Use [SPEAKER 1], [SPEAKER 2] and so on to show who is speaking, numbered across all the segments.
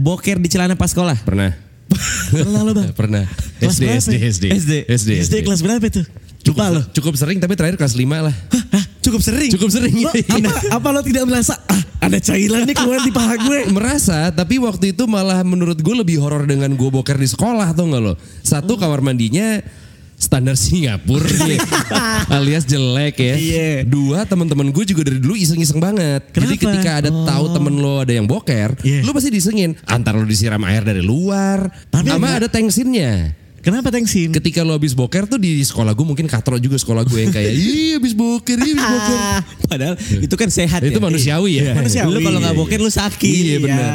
[SPEAKER 1] boker di celana pas sekolah?
[SPEAKER 2] Pernah.
[SPEAKER 3] Pernah lo bang?
[SPEAKER 2] Pernah.
[SPEAKER 3] Kelas
[SPEAKER 2] SD,
[SPEAKER 3] berapa?
[SPEAKER 2] SD, SD.
[SPEAKER 1] SD.
[SPEAKER 2] SD,
[SPEAKER 3] SD kelas berapa itu? Lupa lo?
[SPEAKER 2] Cukup sering tapi terakhir kelas 5 lah.
[SPEAKER 3] Hah? Cukup sering?
[SPEAKER 2] Cukup sering.
[SPEAKER 3] Lo, apa, apa lo tidak merasa ah, ada cairan nih keluar di paha gue?
[SPEAKER 2] Merasa, tapi waktu itu malah menurut gue lebih horor dengan gue boker di sekolah tuh nggak lo? Satu kamar mandinya standar Singapura nih, alias jelek ya.
[SPEAKER 3] Iya.
[SPEAKER 2] Dua teman-teman gue juga dari dulu iseng-iseng banget. Jadi
[SPEAKER 3] Kenapa?
[SPEAKER 2] ketika ada tahu temen lo ada yang boker,
[SPEAKER 3] Iya.
[SPEAKER 2] lo pasti disengin. Antar lo disiram air dari luar,
[SPEAKER 3] Tapi
[SPEAKER 2] sama ada tengsinnya.
[SPEAKER 3] Kenapa tengsin?
[SPEAKER 2] Ketika lo habis boker tuh di sekolah gue mungkin katro juga sekolah gue yang kayak iya habis boker, iya habis boker.
[SPEAKER 1] Padahal itu kan sehat
[SPEAKER 2] Itu
[SPEAKER 1] ya.
[SPEAKER 2] manusiawi ya.
[SPEAKER 3] Iya, manusiawi.
[SPEAKER 1] Lu kalau nggak boker lu sakit.
[SPEAKER 2] Iya, benar.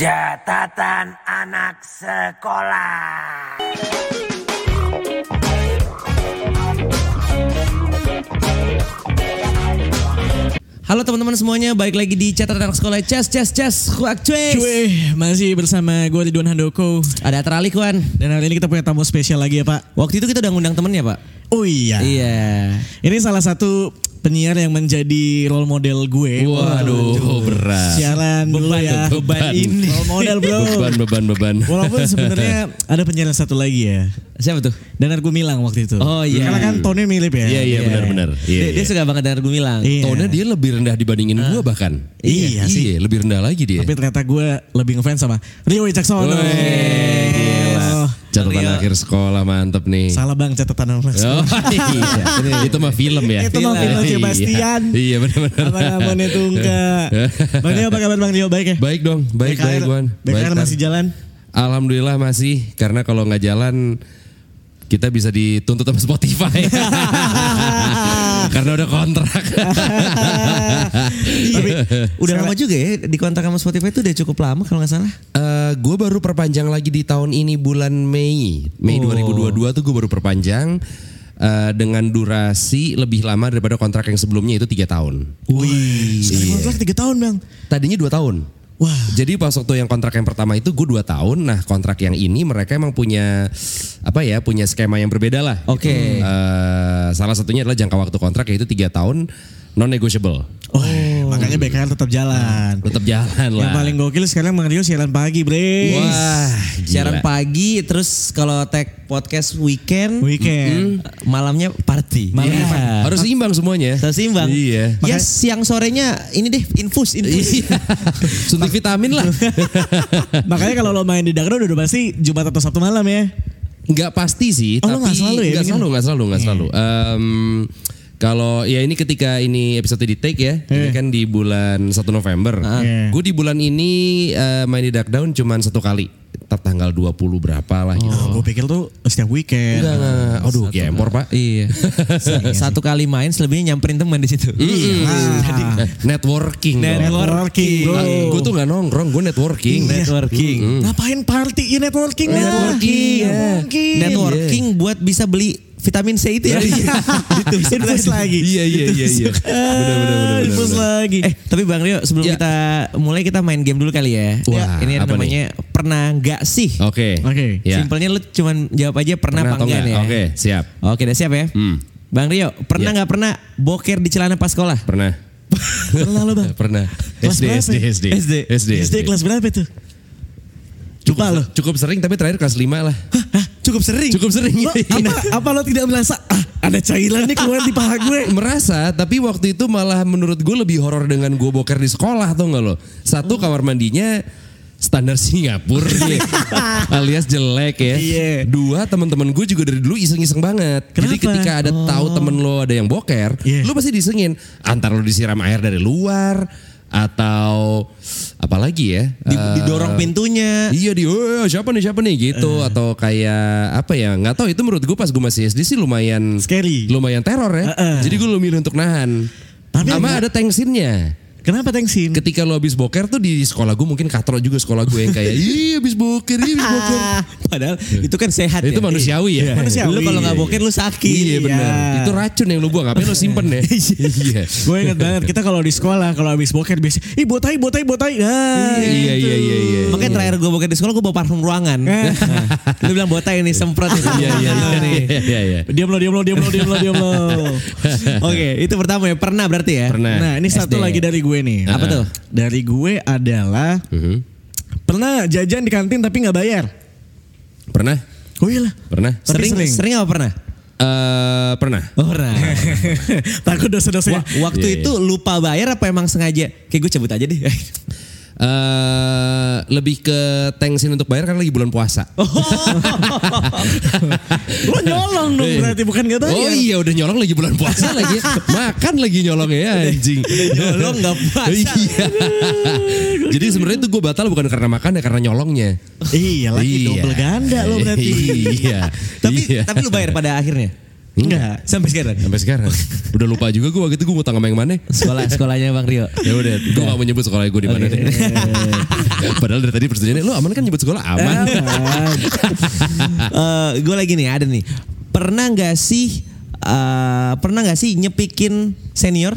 [SPEAKER 4] Catatan anak sekolah.
[SPEAKER 1] Halo teman-teman semuanya, balik lagi di catatan anak sekolah Cas Cas Cas Kuak.
[SPEAKER 3] Cuy, masih bersama gue Ridwan Handoko.
[SPEAKER 1] Ada Terali Kuan.
[SPEAKER 3] Dan hari ini kita punya tamu spesial lagi ya Pak.
[SPEAKER 1] Waktu itu kita udah ngundang temennya pak.
[SPEAKER 3] Oh iya.
[SPEAKER 1] Iya.
[SPEAKER 3] Ini salah satu penyiar yang menjadi role model gue.
[SPEAKER 2] Waduh, berat.
[SPEAKER 3] Siaran dulu
[SPEAKER 1] Beban,
[SPEAKER 3] ya.
[SPEAKER 1] beban ini.
[SPEAKER 3] Role model bro.
[SPEAKER 2] Beban, beban, beban.
[SPEAKER 3] Walaupun sebenarnya ada penyiar satu lagi ya.
[SPEAKER 1] Siapa tuh?
[SPEAKER 3] Danar Gumilang waktu itu.
[SPEAKER 1] Oh, iya.
[SPEAKER 3] Karena kan tone mirip ya.
[SPEAKER 2] Iya, iya, benar-benar. Iya,
[SPEAKER 1] dia, dia
[SPEAKER 2] iya.
[SPEAKER 1] suka banget denger gue bilang.
[SPEAKER 3] Iya.
[SPEAKER 2] Tone dia lebih rendah dibandingin gua bahkan.
[SPEAKER 3] Iya sih.
[SPEAKER 2] Iya, lebih rendah lagi dia.
[SPEAKER 3] Tapi ternyata gue lebih ngefans sama Rio Wicaksono.
[SPEAKER 2] Weh, gila. Catatan
[SPEAKER 1] Rio.
[SPEAKER 2] akhir sekolah mantep nih.
[SPEAKER 3] Salah bang catatan anak
[SPEAKER 2] Oh iya, itu mah film ya.
[SPEAKER 3] Itu mah film
[SPEAKER 2] Iya,
[SPEAKER 3] Sebastian.
[SPEAKER 2] Iya benar-benar.
[SPEAKER 3] Abang-abang itu enggak. Bang Rio apa kabar Bang Rio baik ya?
[SPEAKER 2] Baik dong, baik baik Wan.
[SPEAKER 3] BKR
[SPEAKER 2] Tar.
[SPEAKER 3] masih jalan.
[SPEAKER 2] Alhamdulillah masih karena kalau nggak jalan kita bisa dituntut sama Spotify. karena udah kontrak.
[SPEAKER 1] Tapi udah lama juga ya di kontrak sama Spotify itu udah cukup lama kalau nggak salah.
[SPEAKER 2] Eh, gue baru perpanjang lagi di tahun ini bulan Mei, Mei
[SPEAKER 1] Oh.
[SPEAKER 2] 2022 tuh gue baru perpanjang eh, dengan durasi lebih lama daripada kontrak yang sebelumnya itu tiga tahun.
[SPEAKER 3] Wih.
[SPEAKER 2] Iya.
[SPEAKER 3] kontrak 3 tahun bang.
[SPEAKER 2] Tadinya dua tahun.
[SPEAKER 3] Wah.
[SPEAKER 2] Jadi pas waktu yang kontrak yang pertama itu gue dua tahun. Nah kontrak yang ini mereka emang punya apa ya punya skema yang berbeda lah.
[SPEAKER 1] Oke.
[SPEAKER 2] gitu. Eh, salah satunya adalah jangka waktu kontrak yaitu tiga tahun non negotiable.
[SPEAKER 3] Oh, makanya BKR tetap jalan.
[SPEAKER 2] Tetap jalan lah.
[SPEAKER 3] Yang paling gokil sekarang Bang Rio siaran pagi bre.
[SPEAKER 2] Wah, gila.
[SPEAKER 1] Siaran pagi terus kalau tag podcast weekend,
[SPEAKER 3] Weekend.
[SPEAKER 1] malamnya party.
[SPEAKER 3] Malamnya
[SPEAKER 1] Iya.
[SPEAKER 3] party.
[SPEAKER 2] Harus seimbang semuanya.
[SPEAKER 1] Harus seimbang.
[SPEAKER 2] Iya.
[SPEAKER 1] Ya siang sorenya ini deh infus infus.
[SPEAKER 2] Iya. Suntik vitamin lah.
[SPEAKER 3] Makanya kalau lo main di Dagro udah pasti Jumat atau Sabtu malam ya.
[SPEAKER 2] Nggak pasti sih,
[SPEAKER 3] Oh,
[SPEAKER 2] tapi
[SPEAKER 3] nggak selalu ya,
[SPEAKER 2] nggak
[SPEAKER 3] ini?
[SPEAKER 2] selalu, nggak selalu, nggak selalu. Em, kalau ya ini ketika ini episode di take ya, ini
[SPEAKER 3] Eh.
[SPEAKER 2] kan di bulan 1 November.
[SPEAKER 3] Iya.
[SPEAKER 2] Gue di bulan ini eh, main di Dark Down cuman satu kali, tanggal 20 berapa lah gitu.
[SPEAKER 3] Oh, gue pikir tuh setiap weekend.
[SPEAKER 2] Enggak, enggak. Aduh, gempor pak.
[SPEAKER 1] Iya. Satu kali main selebihnya nyamperin teman di situ.
[SPEAKER 2] Iya. Networking. dong.
[SPEAKER 3] Networking bro.
[SPEAKER 2] gue tuh nggak nongkrong, gue networking.
[SPEAKER 1] Networking.
[SPEAKER 3] Ngapain party ya networking.
[SPEAKER 1] Networking.
[SPEAKER 3] Iya. Mungkin.
[SPEAKER 1] Networking buat bisa beli vitamin C itu ya.
[SPEAKER 3] Itu infus lagi.
[SPEAKER 2] Iya iya iya iya. Benar benar benar.
[SPEAKER 3] Infus lagi.
[SPEAKER 1] Eh, tapi Bang Rio sebelum
[SPEAKER 2] Ya.
[SPEAKER 1] kita mulai kita main game dulu kali ya.
[SPEAKER 2] Wah,
[SPEAKER 1] ini ada namanya pernah nggak sih?
[SPEAKER 2] Oke.
[SPEAKER 3] Oke.
[SPEAKER 2] Ya.
[SPEAKER 1] Simpelnya lu cuman jawab aja pernah,
[SPEAKER 2] Pernah
[SPEAKER 1] apa enggak nih ya.
[SPEAKER 2] Oke, siap.
[SPEAKER 1] Oke, udah siap ya?
[SPEAKER 2] Hmm,
[SPEAKER 1] Bang Rio, pernah
[SPEAKER 2] Ya.
[SPEAKER 1] nggak pernah boker di celana pas sekolah?
[SPEAKER 2] pernah.
[SPEAKER 3] Pernah lo bang.
[SPEAKER 2] Pernah. SD,
[SPEAKER 3] berapa
[SPEAKER 2] SD,
[SPEAKER 3] ya?
[SPEAKER 2] SD,
[SPEAKER 1] SD.
[SPEAKER 2] SD,
[SPEAKER 3] SD kelas berapa itu? Lupa lo.
[SPEAKER 2] Cukup sering tapi terakhir kelas 5 lah.
[SPEAKER 3] Hah, cukup sering.
[SPEAKER 2] Cukup sering.
[SPEAKER 3] Lo, apa, apa lo tidak merasa ah, ada cairan nih keluar di paha gue?
[SPEAKER 2] Merasa, tapi waktu itu malah menurut gue lebih horor dengan gue boker di sekolah tuh nggak lo? Satu kamar mandinya standar Singapura nih, alias jelek ya.
[SPEAKER 3] Iya.
[SPEAKER 2] Dua teman-teman gue juga dari dulu iseng-iseng banget. Jadi
[SPEAKER 3] Kenapa?
[SPEAKER 2] ketika ada tahu temen lo ada yang boker,
[SPEAKER 3] Iya.
[SPEAKER 2] lo pasti disengin. Antar lo disiram air dari luar atau apalagi ya?
[SPEAKER 1] Di-
[SPEAKER 2] Eh,
[SPEAKER 1] didorong pintunya.
[SPEAKER 2] Iya di oh, siapa nih siapa nih gitu atau kayak apa ya nggak tahu itu menurut gue pas gue masih SD sih lumayan
[SPEAKER 3] Scary.
[SPEAKER 2] lumayan teror ya
[SPEAKER 3] Heeh.
[SPEAKER 2] jadi gue lebih milih untuk nahan
[SPEAKER 3] Tapi
[SPEAKER 2] sama ada tengsinnya
[SPEAKER 3] Kenapa tengsin?
[SPEAKER 2] ketika lo habis boker tuh di sekolah gue mungkin katro juga sekolah gue yang kayak iya habis boker iya habis boker
[SPEAKER 1] Padahal itu kan sehat
[SPEAKER 2] itu
[SPEAKER 1] ya.
[SPEAKER 2] manusiawi ya
[SPEAKER 3] Manusiawi.
[SPEAKER 1] Lu kalau nggak boker lu sakit.
[SPEAKER 2] iya benar itu racun yang lo buang ngapain lo simpen ya iya
[SPEAKER 3] Gue inget banget kita kalau di sekolah kalau habis boker biasa, ih botai botai botai. Nah,
[SPEAKER 2] iya iya iya iya
[SPEAKER 1] Makanya terakhir gue boker di sekolah gue bawa parfum ruangan. Nah, lu bilang botai ini semprot
[SPEAKER 2] iya iya iya iya iya iya
[SPEAKER 3] Diam lo, diam lo, diam lo, diam lo, diam lo.
[SPEAKER 1] Oke, itu pertama ya. Pernah berarti ya?
[SPEAKER 2] pernah
[SPEAKER 3] Nah ini satu lagi dari gue nih.
[SPEAKER 1] Apa tuh?
[SPEAKER 3] Dari gue adalah
[SPEAKER 2] Mhm.
[SPEAKER 3] Pernah jajan di kantin tapi nggak bayar?
[SPEAKER 2] Pernah?
[SPEAKER 3] Oh iya lah.
[SPEAKER 2] Pernah?
[SPEAKER 3] Tapi
[SPEAKER 1] Sering,
[SPEAKER 3] sering.
[SPEAKER 1] sering apa pernah?
[SPEAKER 2] Eh, pernah.
[SPEAKER 1] Oh, pernah.
[SPEAKER 3] Takut dosa-dosa.
[SPEAKER 1] Wa- waktu
[SPEAKER 2] Iya,
[SPEAKER 1] itu lupa bayar apa emang sengaja? Kayak gue cabut aja deh.
[SPEAKER 2] eh lebih ke thanksin untuk bayar karena lagi bulan puasa.
[SPEAKER 3] Lo nyolong dong berarti bukan nggak bayar.
[SPEAKER 2] Oh iya udah nyolong lagi bulan puasa lagi. Makan lagi nyolong ya anjing.
[SPEAKER 1] nyolong nggak puasa.
[SPEAKER 2] Iya. Jadi sebenarnya itu gue batal bukan karena makan ya karena nyolongnya.
[SPEAKER 3] Iya lagi
[SPEAKER 2] Iya.
[SPEAKER 3] double ganda lo berarti.
[SPEAKER 2] Iya.
[SPEAKER 1] tapi
[SPEAKER 2] iya.
[SPEAKER 1] tapi lu bayar pada akhirnya?
[SPEAKER 3] Enggak.
[SPEAKER 1] Sampai sekarang.
[SPEAKER 2] Sampai sekarang. Udah lupa juga gue waktu itu gue ngutang sama yang mana.
[SPEAKER 1] Sekolah sekolahnya Bang Rio.
[SPEAKER 2] Ya udah, gue gak mau nyebut sekolah gue di mana deh. Padahal dari tadi pertanyaannya, lu aman kan nyebut sekolah? Aman.
[SPEAKER 1] gue lagi nih ada nih. Pernah nggak sih eh, pernah nggak sih nyepikin senior?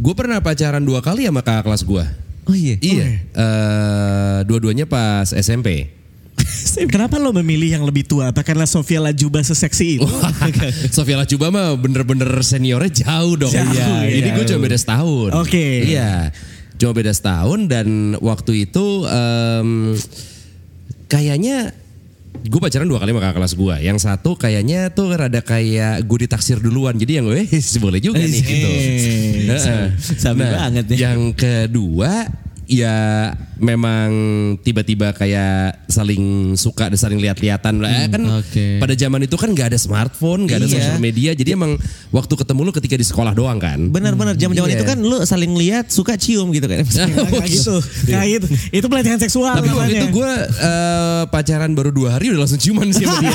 [SPEAKER 2] gue pernah pacaran dua kali sama kakak kelas gue.
[SPEAKER 1] Oh iya.
[SPEAKER 2] Iya. Eh, dua-duanya pas SMP.
[SPEAKER 3] Kenapa lo memilih yang lebih tua? Apa karena Sofia Lajuba seseksi itu?
[SPEAKER 2] Sofia Lacuba mah bener-bener seniornya jauh dong.
[SPEAKER 3] Jauh,
[SPEAKER 2] iya.
[SPEAKER 3] iya.
[SPEAKER 2] Jadi gue cuma beda setahun.
[SPEAKER 3] Oke.
[SPEAKER 2] Iya. Cuma beda setahun dan waktu itu em, kayaknya gue pacaran dua kali sama kakak kelas gue. Yang satu kayaknya tuh rada kayak gue ditaksir duluan. Jadi yang gue boleh juga nih gitu.
[SPEAKER 3] Eh,
[SPEAKER 2] Heeh.
[SPEAKER 1] sabi banget ya.
[SPEAKER 2] Yang kedua ya memang tiba-tiba kayak saling suka dan saling lihat-lihatan lah kan
[SPEAKER 1] oke.
[SPEAKER 2] pada zaman itu kan nggak ada smartphone nggak ada
[SPEAKER 1] Iya.
[SPEAKER 2] sosial media jadi emang waktu ketemu lu ketika di sekolah doang kan
[SPEAKER 1] Benar-benar zaman-zaman
[SPEAKER 2] Iya.
[SPEAKER 1] itu kan lu saling lihat suka cium gitu kan.
[SPEAKER 3] Kayak gitu. Kayak gitu. Itu pelatihan seksual
[SPEAKER 2] Tapi waktu itu gue eh, pacaran baru dua hari udah langsung ciuman sih sama dia.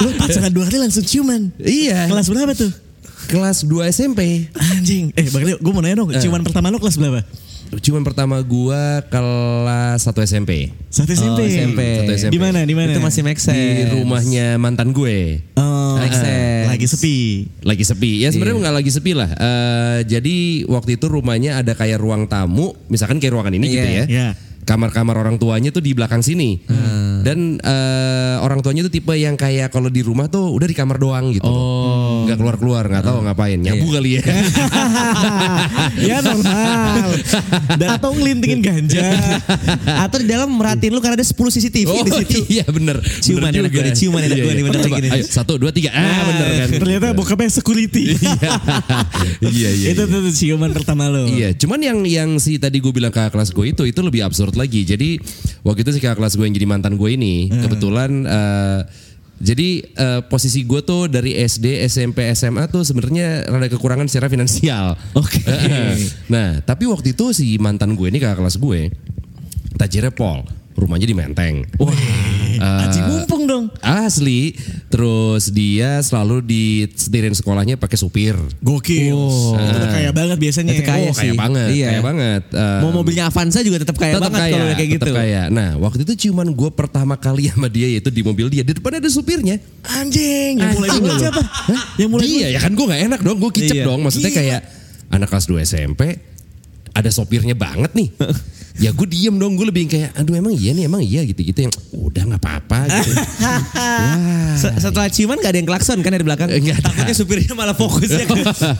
[SPEAKER 3] Lo pacaran dua kali langsung ciuman.
[SPEAKER 2] iya.
[SPEAKER 3] Kelas berapa tuh?
[SPEAKER 2] Kelas 2 SMP.
[SPEAKER 3] Anjing. Eh Bang Leo, gue mau nanya dong. Ciuman pertama lo kelas berapa?
[SPEAKER 2] Ciuman pertama gue kelas 1 SMP.
[SPEAKER 3] Satu SMP.
[SPEAKER 1] Oh, SMP.
[SPEAKER 2] Satu SMP.
[SPEAKER 3] Di mana? Di mana?
[SPEAKER 1] Itu masih make sense.
[SPEAKER 2] Di rumahnya mantan gue.
[SPEAKER 3] Oh,
[SPEAKER 1] Make sense.
[SPEAKER 3] lagi sepi.
[SPEAKER 2] Lagi sepi. Ya sebenarnya nggak lagi sepi lah. Eh, jadi waktu itu rumahnya ada kayak ruang tamu, misalkan kayak ruangan ini gitu
[SPEAKER 1] Iya,
[SPEAKER 2] ya.
[SPEAKER 3] iya.
[SPEAKER 2] Kamar-kamar orang tuanya tuh di belakang sini. Dan eh, orang tuanya tuh tipe yang kayak kalau di rumah tuh udah di kamar doang gitu.
[SPEAKER 1] Oh.
[SPEAKER 2] Nggak keluar-keluar, nggak tahu ngapain. Nyabu kali ya.
[SPEAKER 3] ya normal. Dan atau ngelintingin ganja.
[SPEAKER 1] Atau di dalam merhatiin lu karena ada 10 CCTV
[SPEAKER 2] Oh
[SPEAKER 1] di situ.
[SPEAKER 2] iya bener.
[SPEAKER 1] Ciuman
[SPEAKER 2] Bener
[SPEAKER 1] enak gue nih, ciuman enak
[SPEAKER 2] Iya,
[SPEAKER 1] gue nih,
[SPEAKER 2] iya.
[SPEAKER 1] bener nih.
[SPEAKER 2] Ayo satu dua tiga. Ah bener kan.
[SPEAKER 3] Ternyata bokapnya security.
[SPEAKER 2] Iya iya.
[SPEAKER 3] itu
[SPEAKER 2] iya.
[SPEAKER 3] tuh ciuman pertama lo.
[SPEAKER 2] Iya, cuman yang yang si tadi gue bilang kakak kelas gue itu itu lebih absurd lagi. Jadi waktu itu si kakak kelas gue yang jadi mantan gue ini kebetulan eh, jadi eh, posisi gue tuh dari SD, SMP, SMA tuh sebenarnya rada kekurangan secara finansial.
[SPEAKER 1] Oke.
[SPEAKER 2] nah, tapi waktu itu si mantan gue ini kakak kelas gue tajirnya Pol, rumahnya di Menteng. Wah,
[SPEAKER 3] Aji mumpung dong.
[SPEAKER 2] asli. Terus dia selalu disetirin sekolahnya pakai supir.
[SPEAKER 3] Gokil.
[SPEAKER 1] Oh.
[SPEAKER 3] Udah kaya banget biasanya.
[SPEAKER 1] Itu kaya
[SPEAKER 2] oh, kaya
[SPEAKER 1] sih.
[SPEAKER 2] banget,
[SPEAKER 1] Iya.
[SPEAKER 2] kaya banget. Eh,
[SPEAKER 1] Mau mobilnya Avanza juga tetap kaya
[SPEAKER 2] tetap
[SPEAKER 1] banget
[SPEAKER 2] kaya,
[SPEAKER 1] kalau kayak
[SPEAKER 2] tetap
[SPEAKER 1] gitu.
[SPEAKER 2] kaya. Nah, waktu itu ciuman gue pertama kali sama dia yaitu di mobil dia. Di depan ada supirnya.
[SPEAKER 3] Anjing. Yang mulai
[SPEAKER 2] loh.
[SPEAKER 3] siapa? Yang mulai
[SPEAKER 2] Dia ya kan gue gak enak dong. Gue kicep
[SPEAKER 1] Iya.
[SPEAKER 2] dong. Maksudnya
[SPEAKER 3] Iya.
[SPEAKER 2] kayak anak kelas 2 SMP ada sopirnya banget nih. ya gue diem dong. Gue lebih kayak aduh emang iya nih emang iya gitu-gitu. Yang udah gak apa-apa gitu. Wah.
[SPEAKER 1] Se- Setelah ciuman gak ada yang klakson kan dari belakang?
[SPEAKER 2] Nggak ada.
[SPEAKER 1] Takutnya supirnya malah fokusnya ke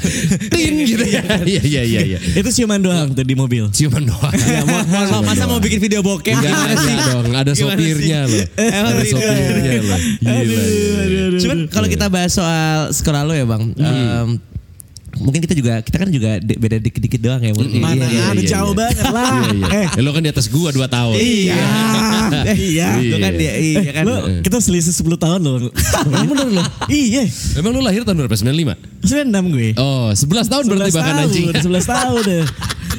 [SPEAKER 2] Tin gitu ya. Iya iya iya. iya.
[SPEAKER 3] Itu ciuman doang tuh di mobil.
[SPEAKER 2] Ciuman doang.
[SPEAKER 1] Ya, maaf, masa mau bikin video?
[SPEAKER 2] Enggak
[SPEAKER 1] Gimana
[SPEAKER 2] ada
[SPEAKER 1] sih?
[SPEAKER 2] dong, ada sopirnya loh.
[SPEAKER 1] Emang
[SPEAKER 2] Ada sopirnya loh. Gila, gila.
[SPEAKER 1] Cuman kalau kita bahas soal sekolah lo ya bang, em, mungkin kita juga kita kan juga beda dikit-dikit doang ya. mungkin.
[SPEAKER 3] Mana
[SPEAKER 2] iya,
[SPEAKER 3] ada
[SPEAKER 2] iya,
[SPEAKER 3] jauh
[SPEAKER 2] iya.
[SPEAKER 3] banget lah.
[SPEAKER 2] Iya, iya.
[SPEAKER 3] Eh,
[SPEAKER 2] Eh, lo kan di atas gua 2 tahun.
[SPEAKER 1] Iya.
[SPEAKER 3] Eh, iya.
[SPEAKER 1] Itu kan dia, iya kan.
[SPEAKER 3] Lo, kita selisih 10 tahun loh. Bener loh. Iya.
[SPEAKER 2] Emang lo lahir tahun berapa? 95?
[SPEAKER 3] 96 gue.
[SPEAKER 2] Oh, 11 tahun berarti
[SPEAKER 3] 11
[SPEAKER 2] bahkan
[SPEAKER 3] tahun,
[SPEAKER 2] anjing.
[SPEAKER 3] 11 tahun deh.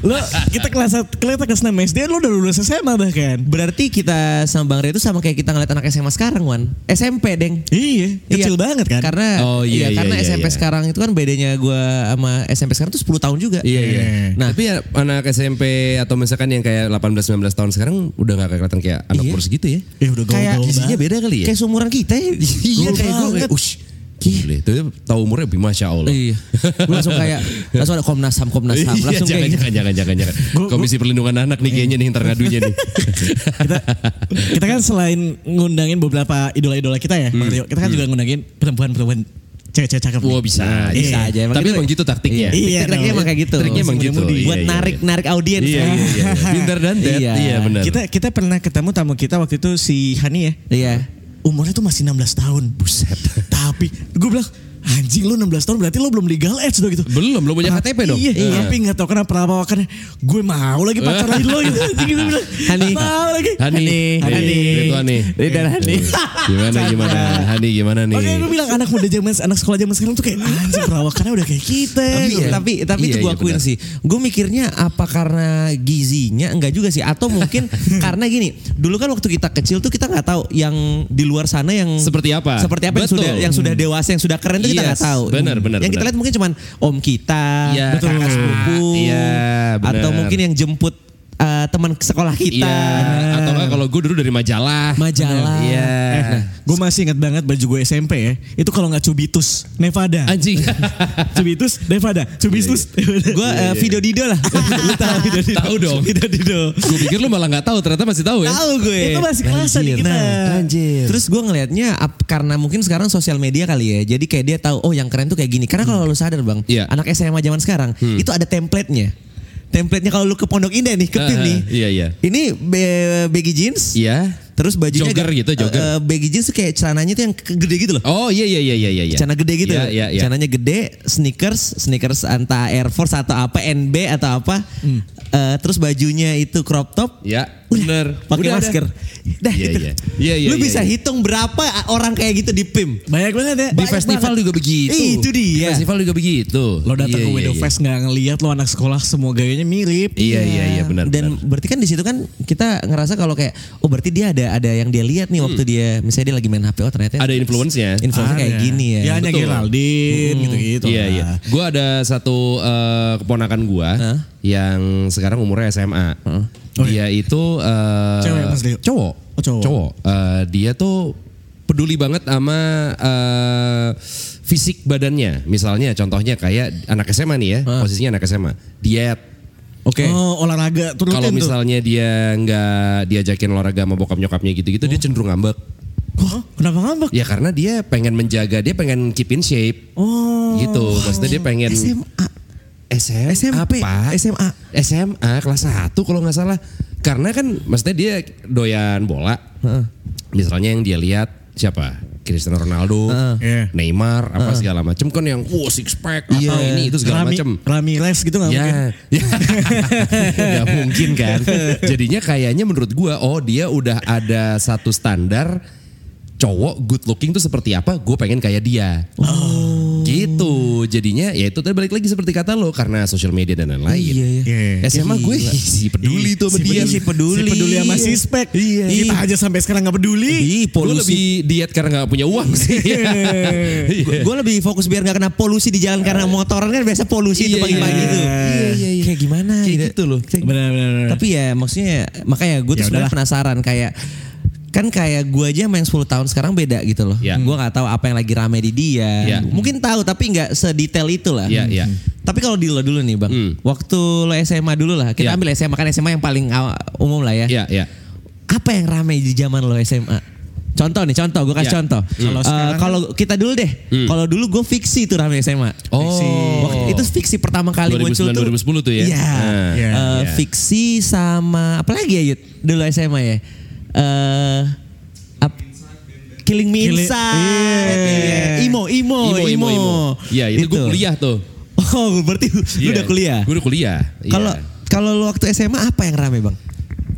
[SPEAKER 3] Lo kita kelas kita kelas 6 SD lo udah lulus SMA bahkan.
[SPEAKER 1] Berarti kita sama Bang Ria itu sama kayak kita ngeliat anak SMA sekarang, Wan. SMP, Deng.
[SPEAKER 3] Iya, kecil
[SPEAKER 1] Iya.
[SPEAKER 3] banget kan.
[SPEAKER 1] Karena
[SPEAKER 2] Oh, iya, iya,
[SPEAKER 1] karena
[SPEAKER 2] iya,
[SPEAKER 1] SMP
[SPEAKER 2] iya.
[SPEAKER 1] sekarang itu kan bedanya gua sama SMP sekarang tuh 10 tahun juga.
[SPEAKER 2] Iya, iya.
[SPEAKER 1] Nah,
[SPEAKER 2] Tapi ya anak SMP atau misalkan yang kayak 18-19 tahun sekarang udah gak kelihatan kayak anak
[SPEAKER 1] Iya.
[SPEAKER 2] umur segitu ya.
[SPEAKER 3] Eh udah
[SPEAKER 1] kayak
[SPEAKER 3] gaul-gaul
[SPEAKER 2] Isinya beda kali ya?
[SPEAKER 1] kayak seumuran kita ya.
[SPEAKER 2] Iya kayak gue ush. Gila, itu dia tahu umurnya lebih Masya Allah.
[SPEAKER 1] Iya. Gua langsung kayak langsung ada Komnas HAM, Komnas HAM.
[SPEAKER 2] Iya,
[SPEAKER 1] Langsung
[SPEAKER 2] jangan,
[SPEAKER 1] kayak gitu.
[SPEAKER 2] jangan, jangan, jangan, jangan.
[SPEAKER 3] Gua-
[SPEAKER 2] Komisi Perlindungan Anak nih kayaknya nih ntar ngadunya nih.
[SPEAKER 3] kita, kita kan selain ngundangin beberapa idola-idola kita ya, Bang Rio, kita kan juga ngundangin perempuan-perempuan cewek-cewek cakep.
[SPEAKER 2] Wah bisa,
[SPEAKER 3] Nah,
[SPEAKER 1] bisa
[SPEAKER 3] iya.
[SPEAKER 1] aja. Emang
[SPEAKER 2] Tapi
[SPEAKER 1] gitu-
[SPEAKER 2] emang gitu taktiknya.
[SPEAKER 3] Iya,
[SPEAKER 1] Trik-triknya
[SPEAKER 3] dong.
[SPEAKER 1] emang kayak gitu.
[SPEAKER 2] Triknya emang gitu. Iya,
[SPEAKER 1] Buat
[SPEAKER 2] iya,
[SPEAKER 1] narik
[SPEAKER 2] iya.
[SPEAKER 1] audiens.
[SPEAKER 2] Iya, iya, iya. Pinter dan dead.
[SPEAKER 1] Iya.
[SPEAKER 2] Iya, benar.
[SPEAKER 3] Kita kita pernah ketemu tamu kita waktu itu si Hani ya.
[SPEAKER 1] Iya.
[SPEAKER 3] Umurnya tuh masih 16 tahun.
[SPEAKER 2] Buset.
[SPEAKER 3] Tapi gue bilang anjing lu 16 tahun berarti lu belum legal age dong gitu.
[SPEAKER 2] Belum, belum punya KTP dong.
[SPEAKER 3] Iya,
[SPEAKER 2] Eh.
[SPEAKER 3] tapi gak tau kenapa perawakannya. Gue mau lagi pacaran lo gitu. Anjing gitu bilang.
[SPEAKER 1] Hani.
[SPEAKER 3] Mau lagi.
[SPEAKER 2] Hani,
[SPEAKER 3] Hani.
[SPEAKER 2] Itu Hani.
[SPEAKER 1] Dan Hani.
[SPEAKER 2] Gimana gimana? Hani gimana nih?
[SPEAKER 3] Oke gue bilang anak muda zaman anak sekolah zaman sekarang tuh kayak anjing perawakannya udah kayak kita.
[SPEAKER 1] Tapi,
[SPEAKER 3] gitu.
[SPEAKER 1] tapi tapi itu
[SPEAKER 2] Iya,
[SPEAKER 1] gue
[SPEAKER 2] iya,
[SPEAKER 1] akuin sih. Gue mikirnya apa karena gizinya enggak juga sih atau mungkin karena gini. Dulu kan waktu kita kecil tuh kita nggak tahu yang di luar sana yang
[SPEAKER 2] Seperti apa?
[SPEAKER 1] Seperti apa yang sudah yang sudah dewasa yang sudah keren tuh kita nggak
[SPEAKER 2] Yes,
[SPEAKER 1] tahu.
[SPEAKER 2] benar, benar,
[SPEAKER 1] Yang kita
[SPEAKER 2] benar.
[SPEAKER 1] lihat mungkin cuman om kita,
[SPEAKER 2] Iya,
[SPEAKER 1] kakak
[SPEAKER 2] kakak.
[SPEAKER 1] sepupu,
[SPEAKER 2] Iya, benar.
[SPEAKER 1] atau mungkin yang jemput eh, teman sekolah kita.
[SPEAKER 2] Iya. Atau enggak kalau gue dulu dari majalah.
[SPEAKER 1] Majalah.
[SPEAKER 2] Iya.
[SPEAKER 3] Eh, gue masih ingat banget baju gue SMP ya. Itu kalau nggak Cubitus, Nevada.
[SPEAKER 2] Anjing.
[SPEAKER 3] Cubitus, Nevada. Cubitus, Nevada.
[SPEAKER 1] Gue eh, video Dido lah. Lu tahu video Dido?
[SPEAKER 2] Tahu dong.
[SPEAKER 1] Video Dido.
[SPEAKER 2] gue pikir lu malah nggak tahu, ternyata masih tahu ya.
[SPEAKER 1] Tahu gue.
[SPEAKER 3] Itu masih kelasan nih kita.
[SPEAKER 1] Nah, Terus gue ngelihatnya karena mungkin sekarang sosial media kali ya. Jadi kayak dia tahu oh yang keren tuh kayak gini. Karena kalau lu sadar bang,
[SPEAKER 2] Iya.
[SPEAKER 1] anak SMA zaman sekarang itu ada template-nya. Template-nya kalau lu ke Pondok Indah nih, ke tim nih.
[SPEAKER 2] iya, iya.
[SPEAKER 1] Ini be- baggy jeans.
[SPEAKER 2] Iya.
[SPEAKER 1] Terus bajunya
[SPEAKER 2] Jogger gitu, jogger.
[SPEAKER 1] eh, eh, baggy jeans tuh kayak celananya tuh yang gede gitu loh.
[SPEAKER 2] Oh iya iya iya iya iya.
[SPEAKER 1] Celana gede gitu.
[SPEAKER 2] Iya iya iya.
[SPEAKER 1] Celananya gede, sneakers, sneakers entah Air Force atau apa, NB atau apa. Eh, terus bajunya itu crop top.
[SPEAKER 2] Ya, bener.
[SPEAKER 1] pakai masker. Dah
[SPEAKER 2] Iya,
[SPEAKER 1] gitu.
[SPEAKER 2] iya. Iya, iya,
[SPEAKER 1] Lu
[SPEAKER 2] iya,
[SPEAKER 1] bisa
[SPEAKER 2] iya.
[SPEAKER 1] hitung berapa orang kayak gitu di PIM.
[SPEAKER 3] Banyak banget ya.
[SPEAKER 2] Di
[SPEAKER 3] Banyak
[SPEAKER 2] festival
[SPEAKER 3] banget.
[SPEAKER 2] juga begitu.
[SPEAKER 1] Ih, itu dia.
[SPEAKER 2] Di festival juga begitu.
[SPEAKER 3] Lo datang
[SPEAKER 2] Iya,
[SPEAKER 3] ke Window
[SPEAKER 2] iya.
[SPEAKER 3] Fest nggak ngeliat lo anak sekolah semua gayanya mirip.
[SPEAKER 2] Iya iya iya benar.
[SPEAKER 1] Dan
[SPEAKER 2] benar.
[SPEAKER 1] berarti kan di situ kan kita ngerasa kalau kayak oh berarti dia ada ada yang dia lihat nih waktu dia misalnya dia lagi main HP oh ternyata
[SPEAKER 2] Hmm. ada influence-nya.
[SPEAKER 1] influencer kayak gini ya.
[SPEAKER 3] Ya hanya. Geraldine gitu-gitu.
[SPEAKER 2] Iya iya. Gue ada satu eh, keponakan gue
[SPEAKER 1] Hah?
[SPEAKER 2] yang sekarang umurnya SMA. Dia itu eh,
[SPEAKER 3] Cewek, Mas Leo?
[SPEAKER 2] Cowok.
[SPEAKER 3] Oh, cowok.
[SPEAKER 2] Eh, dia tuh peduli banget sama eh, fisik badannya. Misalnya contohnya kayak anak SMA nih ya, posisinya anak SMA. Diet.
[SPEAKER 1] Oke.
[SPEAKER 3] Oh olahraga tuh
[SPEAKER 2] Kalau
[SPEAKER 3] rutin tuh.
[SPEAKER 2] misalnya dia nggak diajakin olahraga sama bokap nyokapnya gitu-gitu, dia cenderung ngambek.
[SPEAKER 3] Wah, kenapa ngambek?
[SPEAKER 2] Ya karena dia pengen menjaga, dia pengen keep in shape.
[SPEAKER 3] Oh.
[SPEAKER 2] Gitu. Maksudnya dia pengen
[SPEAKER 1] SMA.
[SPEAKER 2] SM,
[SPEAKER 1] SMP,
[SPEAKER 2] apa?
[SPEAKER 1] SMA.
[SPEAKER 2] SMA kelas 1 kalau nggak salah. Karena kan maksudnya dia doyan bola. Misalnya yang dia lihat siapa? Cristiano Ronaldo,
[SPEAKER 3] Iya.
[SPEAKER 2] Neymar, apa segala macam kan yang wow six pack atau
[SPEAKER 1] Iya.
[SPEAKER 2] ini itu segala
[SPEAKER 3] Rami,
[SPEAKER 2] macam.
[SPEAKER 3] Ramirez gitu nggak mungkin?
[SPEAKER 2] Ya, ya. Gak mungkin kan. Jadinya kayaknya menurut gua, oh dia udah ada satu standar cowok good looking tuh seperti apa, gue pengen kayak dia. Gitu. Jadinya ya itu tadi balik lagi seperti kata lo karena sosial media dan lain-lain.
[SPEAKER 1] Iya,
[SPEAKER 3] iya.
[SPEAKER 2] SMA gue sih peduli tuh sama
[SPEAKER 3] Si
[SPEAKER 2] dia.
[SPEAKER 3] peduli, si peduli. Si peduli sama si spek.
[SPEAKER 1] Iya.
[SPEAKER 3] Kita aja sampai sekarang nggak peduli.
[SPEAKER 1] Ih,
[SPEAKER 2] Gue
[SPEAKER 1] polusi.
[SPEAKER 2] lebih diet karena gak punya uang sih.
[SPEAKER 1] Gue lebih fokus biar gak kena polusi di jalan karena motoran kan biasa polusi itu
[SPEAKER 2] Iya,
[SPEAKER 1] pagi-pagi
[SPEAKER 3] iya.
[SPEAKER 1] tuh.
[SPEAKER 3] Iya,
[SPEAKER 2] iya, iya.
[SPEAKER 1] Kayak gimana
[SPEAKER 2] Kayak gitu loh.
[SPEAKER 3] Benar, benar.
[SPEAKER 1] Tapi ya maksudnya makanya gue tuh
[SPEAKER 3] Ya
[SPEAKER 1] sebenarnya penasaran kayak kan kayak gue aja main 10 tahun sekarang beda gitu loh.
[SPEAKER 2] Ya.
[SPEAKER 1] Gue nggak tahu apa yang lagi rame di dia.
[SPEAKER 2] Ya.
[SPEAKER 1] Mungkin tahu tapi nggak sedetail itu lah.
[SPEAKER 2] Iya, iya.
[SPEAKER 1] Tapi kalau di lo dulu nih bang,
[SPEAKER 2] Hmm.
[SPEAKER 1] waktu lo SMA dulu lah, kita
[SPEAKER 2] Ya.
[SPEAKER 1] ambil SMA kan SMA yang paling umum lah ya.
[SPEAKER 2] Iya, iya.
[SPEAKER 1] Apa yang rame di zaman lo SMA? Contoh nih, contoh, gue kasih
[SPEAKER 2] Ya.
[SPEAKER 1] contoh.
[SPEAKER 3] Kalau sekarang
[SPEAKER 1] Kalau kita dulu deh,
[SPEAKER 2] Hmm.
[SPEAKER 1] kalau dulu gue fiksi tuh rame SMA.
[SPEAKER 2] Oh.
[SPEAKER 1] Waktu- itu fiksi pertama kali
[SPEAKER 2] 2009,
[SPEAKER 1] muncul tuh.
[SPEAKER 2] 2010 tuh ya?
[SPEAKER 1] Iya.
[SPEAKER 2] Nah,
[SPEAKER 3] iya,
[SPEAKER 1] Eh,
[SPEAKER 2] iya.
[SPEAKER 1] Fiksi sama apa lagi ya Yud? Dulu SMA ya. Eh ap- Killing Me
[SPEAKER 3] Killing-
[SPEAKER 1] Inside.
[SPEAKER 3] Iya.
[SPEAKER 1] Iya. Imo, imo, imo,
[SPEAKER 2] Imo, imo, imo. Iya, itu, gue kuliah tuh.
[SPEAKER 1] Oh, berarti lu
[SPEAKER 2] Iya.
[SPEAKER 1] udah kuliah.
[SPEAKER 2] Gue udah kuliah. Iya.
[SPEAKER 1] Kalau kalau lu waktu SMA apa yang rame, Bang?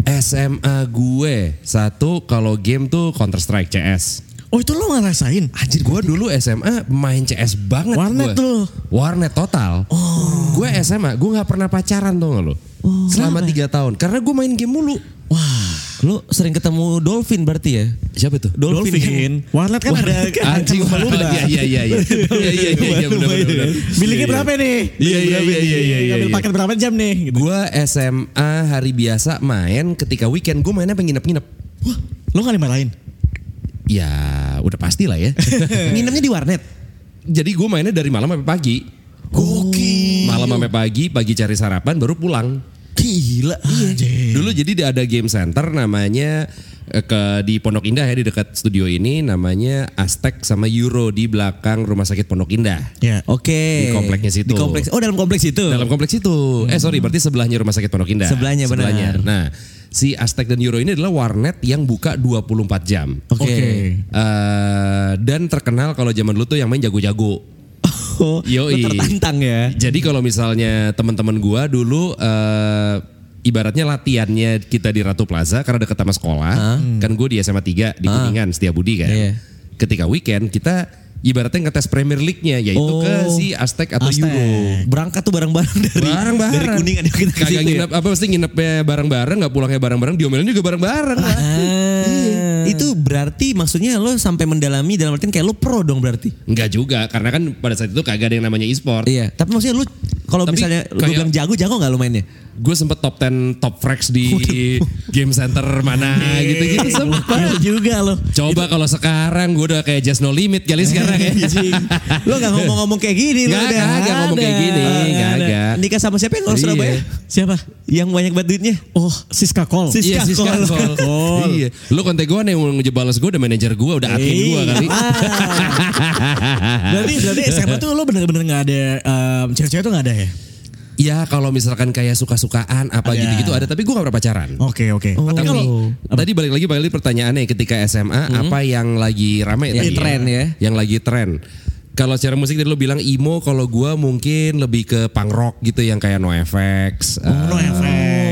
[SPEAKER 2] SMA gue satu kalau game tuh Counter Strike CS.
[SPEAKER 3] Oh itu lo ngerasain?
[SPEAKER 2] Anjir gue dulu SMA main CS banget
[SPEAKER 3] Warnet
[SPEAKER 2] gue.
[SPEAKER 3] tuh.
[SPEAKER 2] Warnet total. Gue SMA gue nggak pernah pacaran tuh nggak lo. Selama tiga tahun karena gue main game mulu.
[SPEAKER 1] Wah, lu sering ketemu Dolphin berarti ya?
[SPEAKER 2] Siapa tuh?
[SPEAKER 1] Dolphin.
[SPEAKER 3] Dolphin. Warnet kan ada
[SPEAKER 2] Anjing
[SPEAKER 3] ancaman lumba.
[SPEAKER 2] Iya iya iya iya. Iya iya iya iya benar benar.
[SPEAKER 3] berapa nih?
[SPEAKER 2] Iya, iya, iya, iya, iya, iya,
[SPEAKER 3] Ambil
[SPEAKER 2] iya.
[SPEAKER 3] paket berapa jam nih? Gitu.
[SPEAKER 2] Gue SMA hari biasa main ketika weekend gue mainnya penginap-nginep.
[SPEAKER 3] Wah, lo gak dimarahin?
[SPEAKER 2] Ya udah pasti lah ya.
[SPEAKER 1] Nginepnya di warnet.
[SPEAKER 2] Jadi gue mainnya dari malam sampai pagi.
[SPEAKER 3] Gokil.
[SPEAKER 2] Malam sampai pagi, pagi cari sarapan baru pulang.
[SPEAKER 1] Gila.
[SPEAKER 3] Iya.
[SPEAKER 2] Dulu jadi ada game center namanya eh, ke di Pondok Indah ya di dekat studio ini namanya Aztec sama Euro di belakang Rumah Sakit Pondok Indah.
[SPEAKER 3] Ya.
[SPEAKER 1] Oke.
[SPEAKER 2] Di kompleksnya situ.
[SPEAKER 1] Di kompleks. Oh, dalam kompleks itu.
[SPEAKER 2] Dalam kompleks itu. Eh sorry, berarti sebelahnya Rumah Sakit Pondok Indah.
[SPEAKER 1] Sebelahnya, benar.
[SPEAKER 2] Nah, si Aztec dan Euro ini adalah warnet yang buka 24 jam.
[SPEAKER 1] Oke.
[SPEAKER 3] Oke.
[SPEAKER 2] Eh, dan terkenal kalau zaman dulu tuh yang main jago-jago. Yoi.
[SPEAKER 1] lu tertantang ya.
[SPEAKER 2] Jadi kalau misalnya teman-teman gua dulu eh, ibaratnya latihannya kita di Ratu Plaza karena dekat sama sekolah, kan gue di SMA 3 di Kuningan Setiabudi kan.
[SPEAKER 1] Iya.
[SPEAKER 2] Ketika weekend kita ibaratnya ngetes Premier League-nya yaitu
[SPEAKER 1] Oh.
[SPEAKER 2] ke si Aztec atau
[SPEAKER 3] Aztec.
[SPEAKER 2] Euro.
[SPEAKER 1] Berangkat tuh bareng-bareng dari
[SPEAKER 2] Bareng-bareng.
[SPEAKER 1] dari kuningan kita ke
[SPEAKER 2] Kagak
[SPEAKER 1] ya.
[SPEAKER 2] nginep apa mesti nginepnya bareng-bareng, nggak pulangnya bareng-bareng, diomelin juga bareng-bareng.
[SPEAKER 1] Ah, itu berarti maksudnya lo sampai mendalami dalam artian kayak lo pro dong berarti.
[SPEAKER 2] Enggak juga, karena kan pada saat itu kagak ada yang namanya e-sport.
[SPEAKER 1] Iya, tapi maksudnya lu kalau misalnya
[SPEAKER 2] kayak-
[SPEAKER 1] bilang jago, jago nggak lu mainnya?
[SPEAKER 2] Gue sempet top 10 top frags di game center mana gitu-gitu sempet.
[SPEAKER 1] Iya juga lo.
[SPEAKER 2] Coba kalau sekarang gue udah kayak just no limit kali sekarang ya.
[SPEAKER 1] Lo nggak ngomong-ngomong kayak gini lo
[SPEAKER 2] Nggak,
[SPEAKER 1] udah.
[SPEAKER 2] nggak ngomong kayak gini, nggak ada.
[SPEAKER 1] Nikah sama siapa yang orang
[SPEAKER 2] Iya.
[SPEAKER 1] Surabaya?
[SPEAKER 3] Siapa?
[SPEAKER 1] Yang banyak banget duitnya.
[SPEAKER 3] Oh, Siska Kol.
[SPEAKER 1] Sis-
[SPEAKER 2] Iya,
[SPEAKER 1] Siska
[SPEAKER 2] Siska
[SPEAKER 1] Kol.
[SPEAKER 2] Kol. Iya. Lu kontak gue nih yang ngejebales gue udah manajer gue, udah admin gue kali.
[SPEAKER 3] berarti berarti SMA tuh lo bener-bener nggak ada em, cewek-cewek tuh nggak ada ya?
[SPEAKER 2] Ya kalau misalkan kayak suka-sukaan apa
[SPEAKER 3] Ada.
[SPEAKER 2] gitu-gitu ada, tapi gue gak pernah pacaran.
[SPEAKER 3] Oke oke.
[SPEAKER 1] Oh.
[SPEAKER 3] Tapi kalau
[SPEAKER 2] tadi balik lagi balik lagi pertanyaannya ketika SMA apa yang lagi rame
[SPEAKER 1] Yang
[SPEAKER 2] tadi
[SPEAKER 1] tren ya.
[SPEAKER 2] Yang lagi tren. Kalau secara musik tadi lo bilang emo, kalau gua mungkin lebih ke punk rock gitu yang kayak NoFX,
[SPEAKER 3] Oh, NoFX.
[SPEAKER 2] Bling,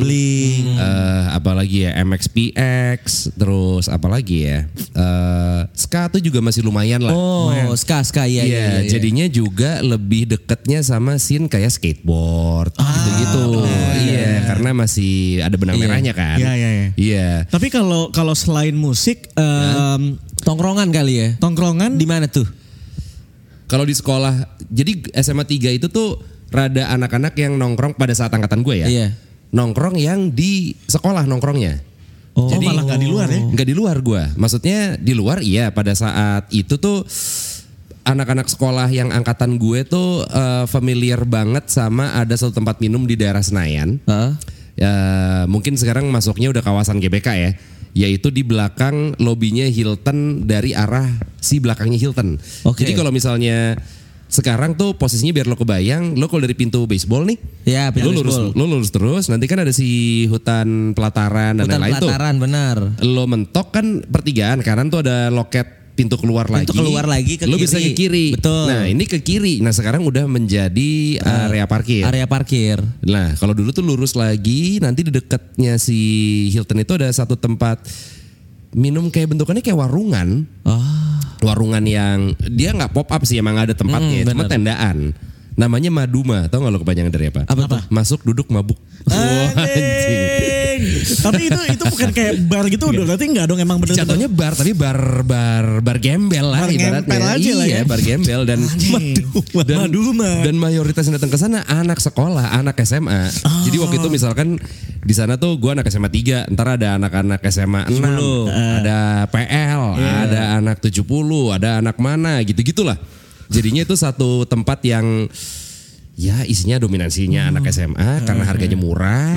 [SPEAKER 1] Bling.
[SPEAKER 2] eh, apa lagi ya MXPX, terus apa lagi ya, Eh, ska tuh juga masih lumayan lah.
[SPEAKER 1] Oh, ska ska iya
[SPEAKER 2] Iya,
[SPEAKER 1] iya. iya.
[SPEAKER 2] jadinya juga lebih deketnya sama scene kayak skateboard gitu-gitu. Iya, karena masih ada benang
[SPEAKER 1] Iya.
[SPEAKER 2] merahnya kan.
[SPEAKER 3] Iya, iya, iya.
[SPEAKER 2] Iya.
[SPEAKER 3] tapi kalau kalau selain musik em,
[SPEAKER 1] tongkrongan kali ya.
[SPEAKER 3] tongkrongan
[SPEAKER 1] Di mana tuh?
[SPEAKER 2] Kalau di sekolah, jadi SMA 3 itu tuh rada anak-anak yang nongkrong pada saat angkatan gue ya.
[SPEAKER 1] Iya.
[SPEAKER 2] Nongkrong yang di sekolah nongkrongnya.
[SPEAKER 3] Oh, malah nggak di luar ya?
[SPEAKER 2] Nggak di luar gue. Maksudnya di luar iya pada saat itu tuh anak-anak sekolah yang angkatan gue tuh eh, familiar banget sama ada satu tempat minum di daerah Senayan.
[SPEAKER 1] Heeh.
[SPEAKER 2] Ya, mungkin sekarang masuknya udah kawasan GBK ya. Yaitu di belakang lobinya Hilton dari arah si belakangnya Hilton.
[SPEAKER 1] Oke.
[SPEAKER 2] Jadi kalau misalnya sekarang tuh posisinya biar lo kebayang, lo kalau dari pintu baseball nih,
[SPEAKER 1] Ya, pintu
[SPEAKER 2] lo lurus,
[SPEAKER 1] baseball.
[SPEAKER 2] lo lurus terus. Nanti kan ada si hutan pelataran dan lain-lain tuh.
[SPEAKER 1] pelataran benar.
[SPEAKER 2] Lo mentok kan pertigaan kanan tuh ada loket pintu keluar lagi.
[SPEAKER 1] Pintu keluar lagi ke
[SPEAKER 2] lo
[SPEAKER 1] kiri.
[SPEAKER 2] bisa ke kiri.
[SPEAKER 1] Betul.
[SPEAKER 2] Nah ini ke kiri. Nah sekarang udah menjadi area parkir.
[SPEAKER 1] Area parkir.
[SPEAKER 2] Nah, kalau dulu tuh lurus lagi, nanti di dekatnya si Hilton itu ada satu tempat minum kayak bentukannya kayak warungan.
[SPEAKER 1] Ah.
[SPEAKER 2] Warungan yang dia nggak pop up sih, emang ada tempatnya,
[SPEAKER 1] Hmm,
[SPEAKER 2] cuma tendaan. Namanya Maduma, tau gak lo kepanjangan dari apa?
[SPEAKER 1] Apa tuh?
[SPEAKER 2] Masuk duduk mabuk. Wah, anjing.
[SPEAKER 3] tapi itu itu bukan kayak bar gitu udah berarti nggak dong emang bener
[SPEAKER 2] Jatuhnya bar tapi bar bar bar gembel lah
[SPEAKER 3] Bar
[SPEAKER 2] ibaratnya.
[SPEAKER 3] aja lah
[SPEAKER 2] iya,
[SPEAKER 3] ya.
[SPEAKER 2] bar gembel dan dan,
[SPEAKER 3] Maduma.
[SPEAKER 2] dan mayoritas yang datang ke sana anak sekolah, anak SMA. Jadi waktu itu misalkan di sana tuh gua anak SMA 3, ntar ada anak-anak SMA 6, ada PL, ada anak 70, ada anak mana gitu-gitulah. Jadinya itu satu tempat yang ya isinya dominasinya anak SMA karena harganya murah.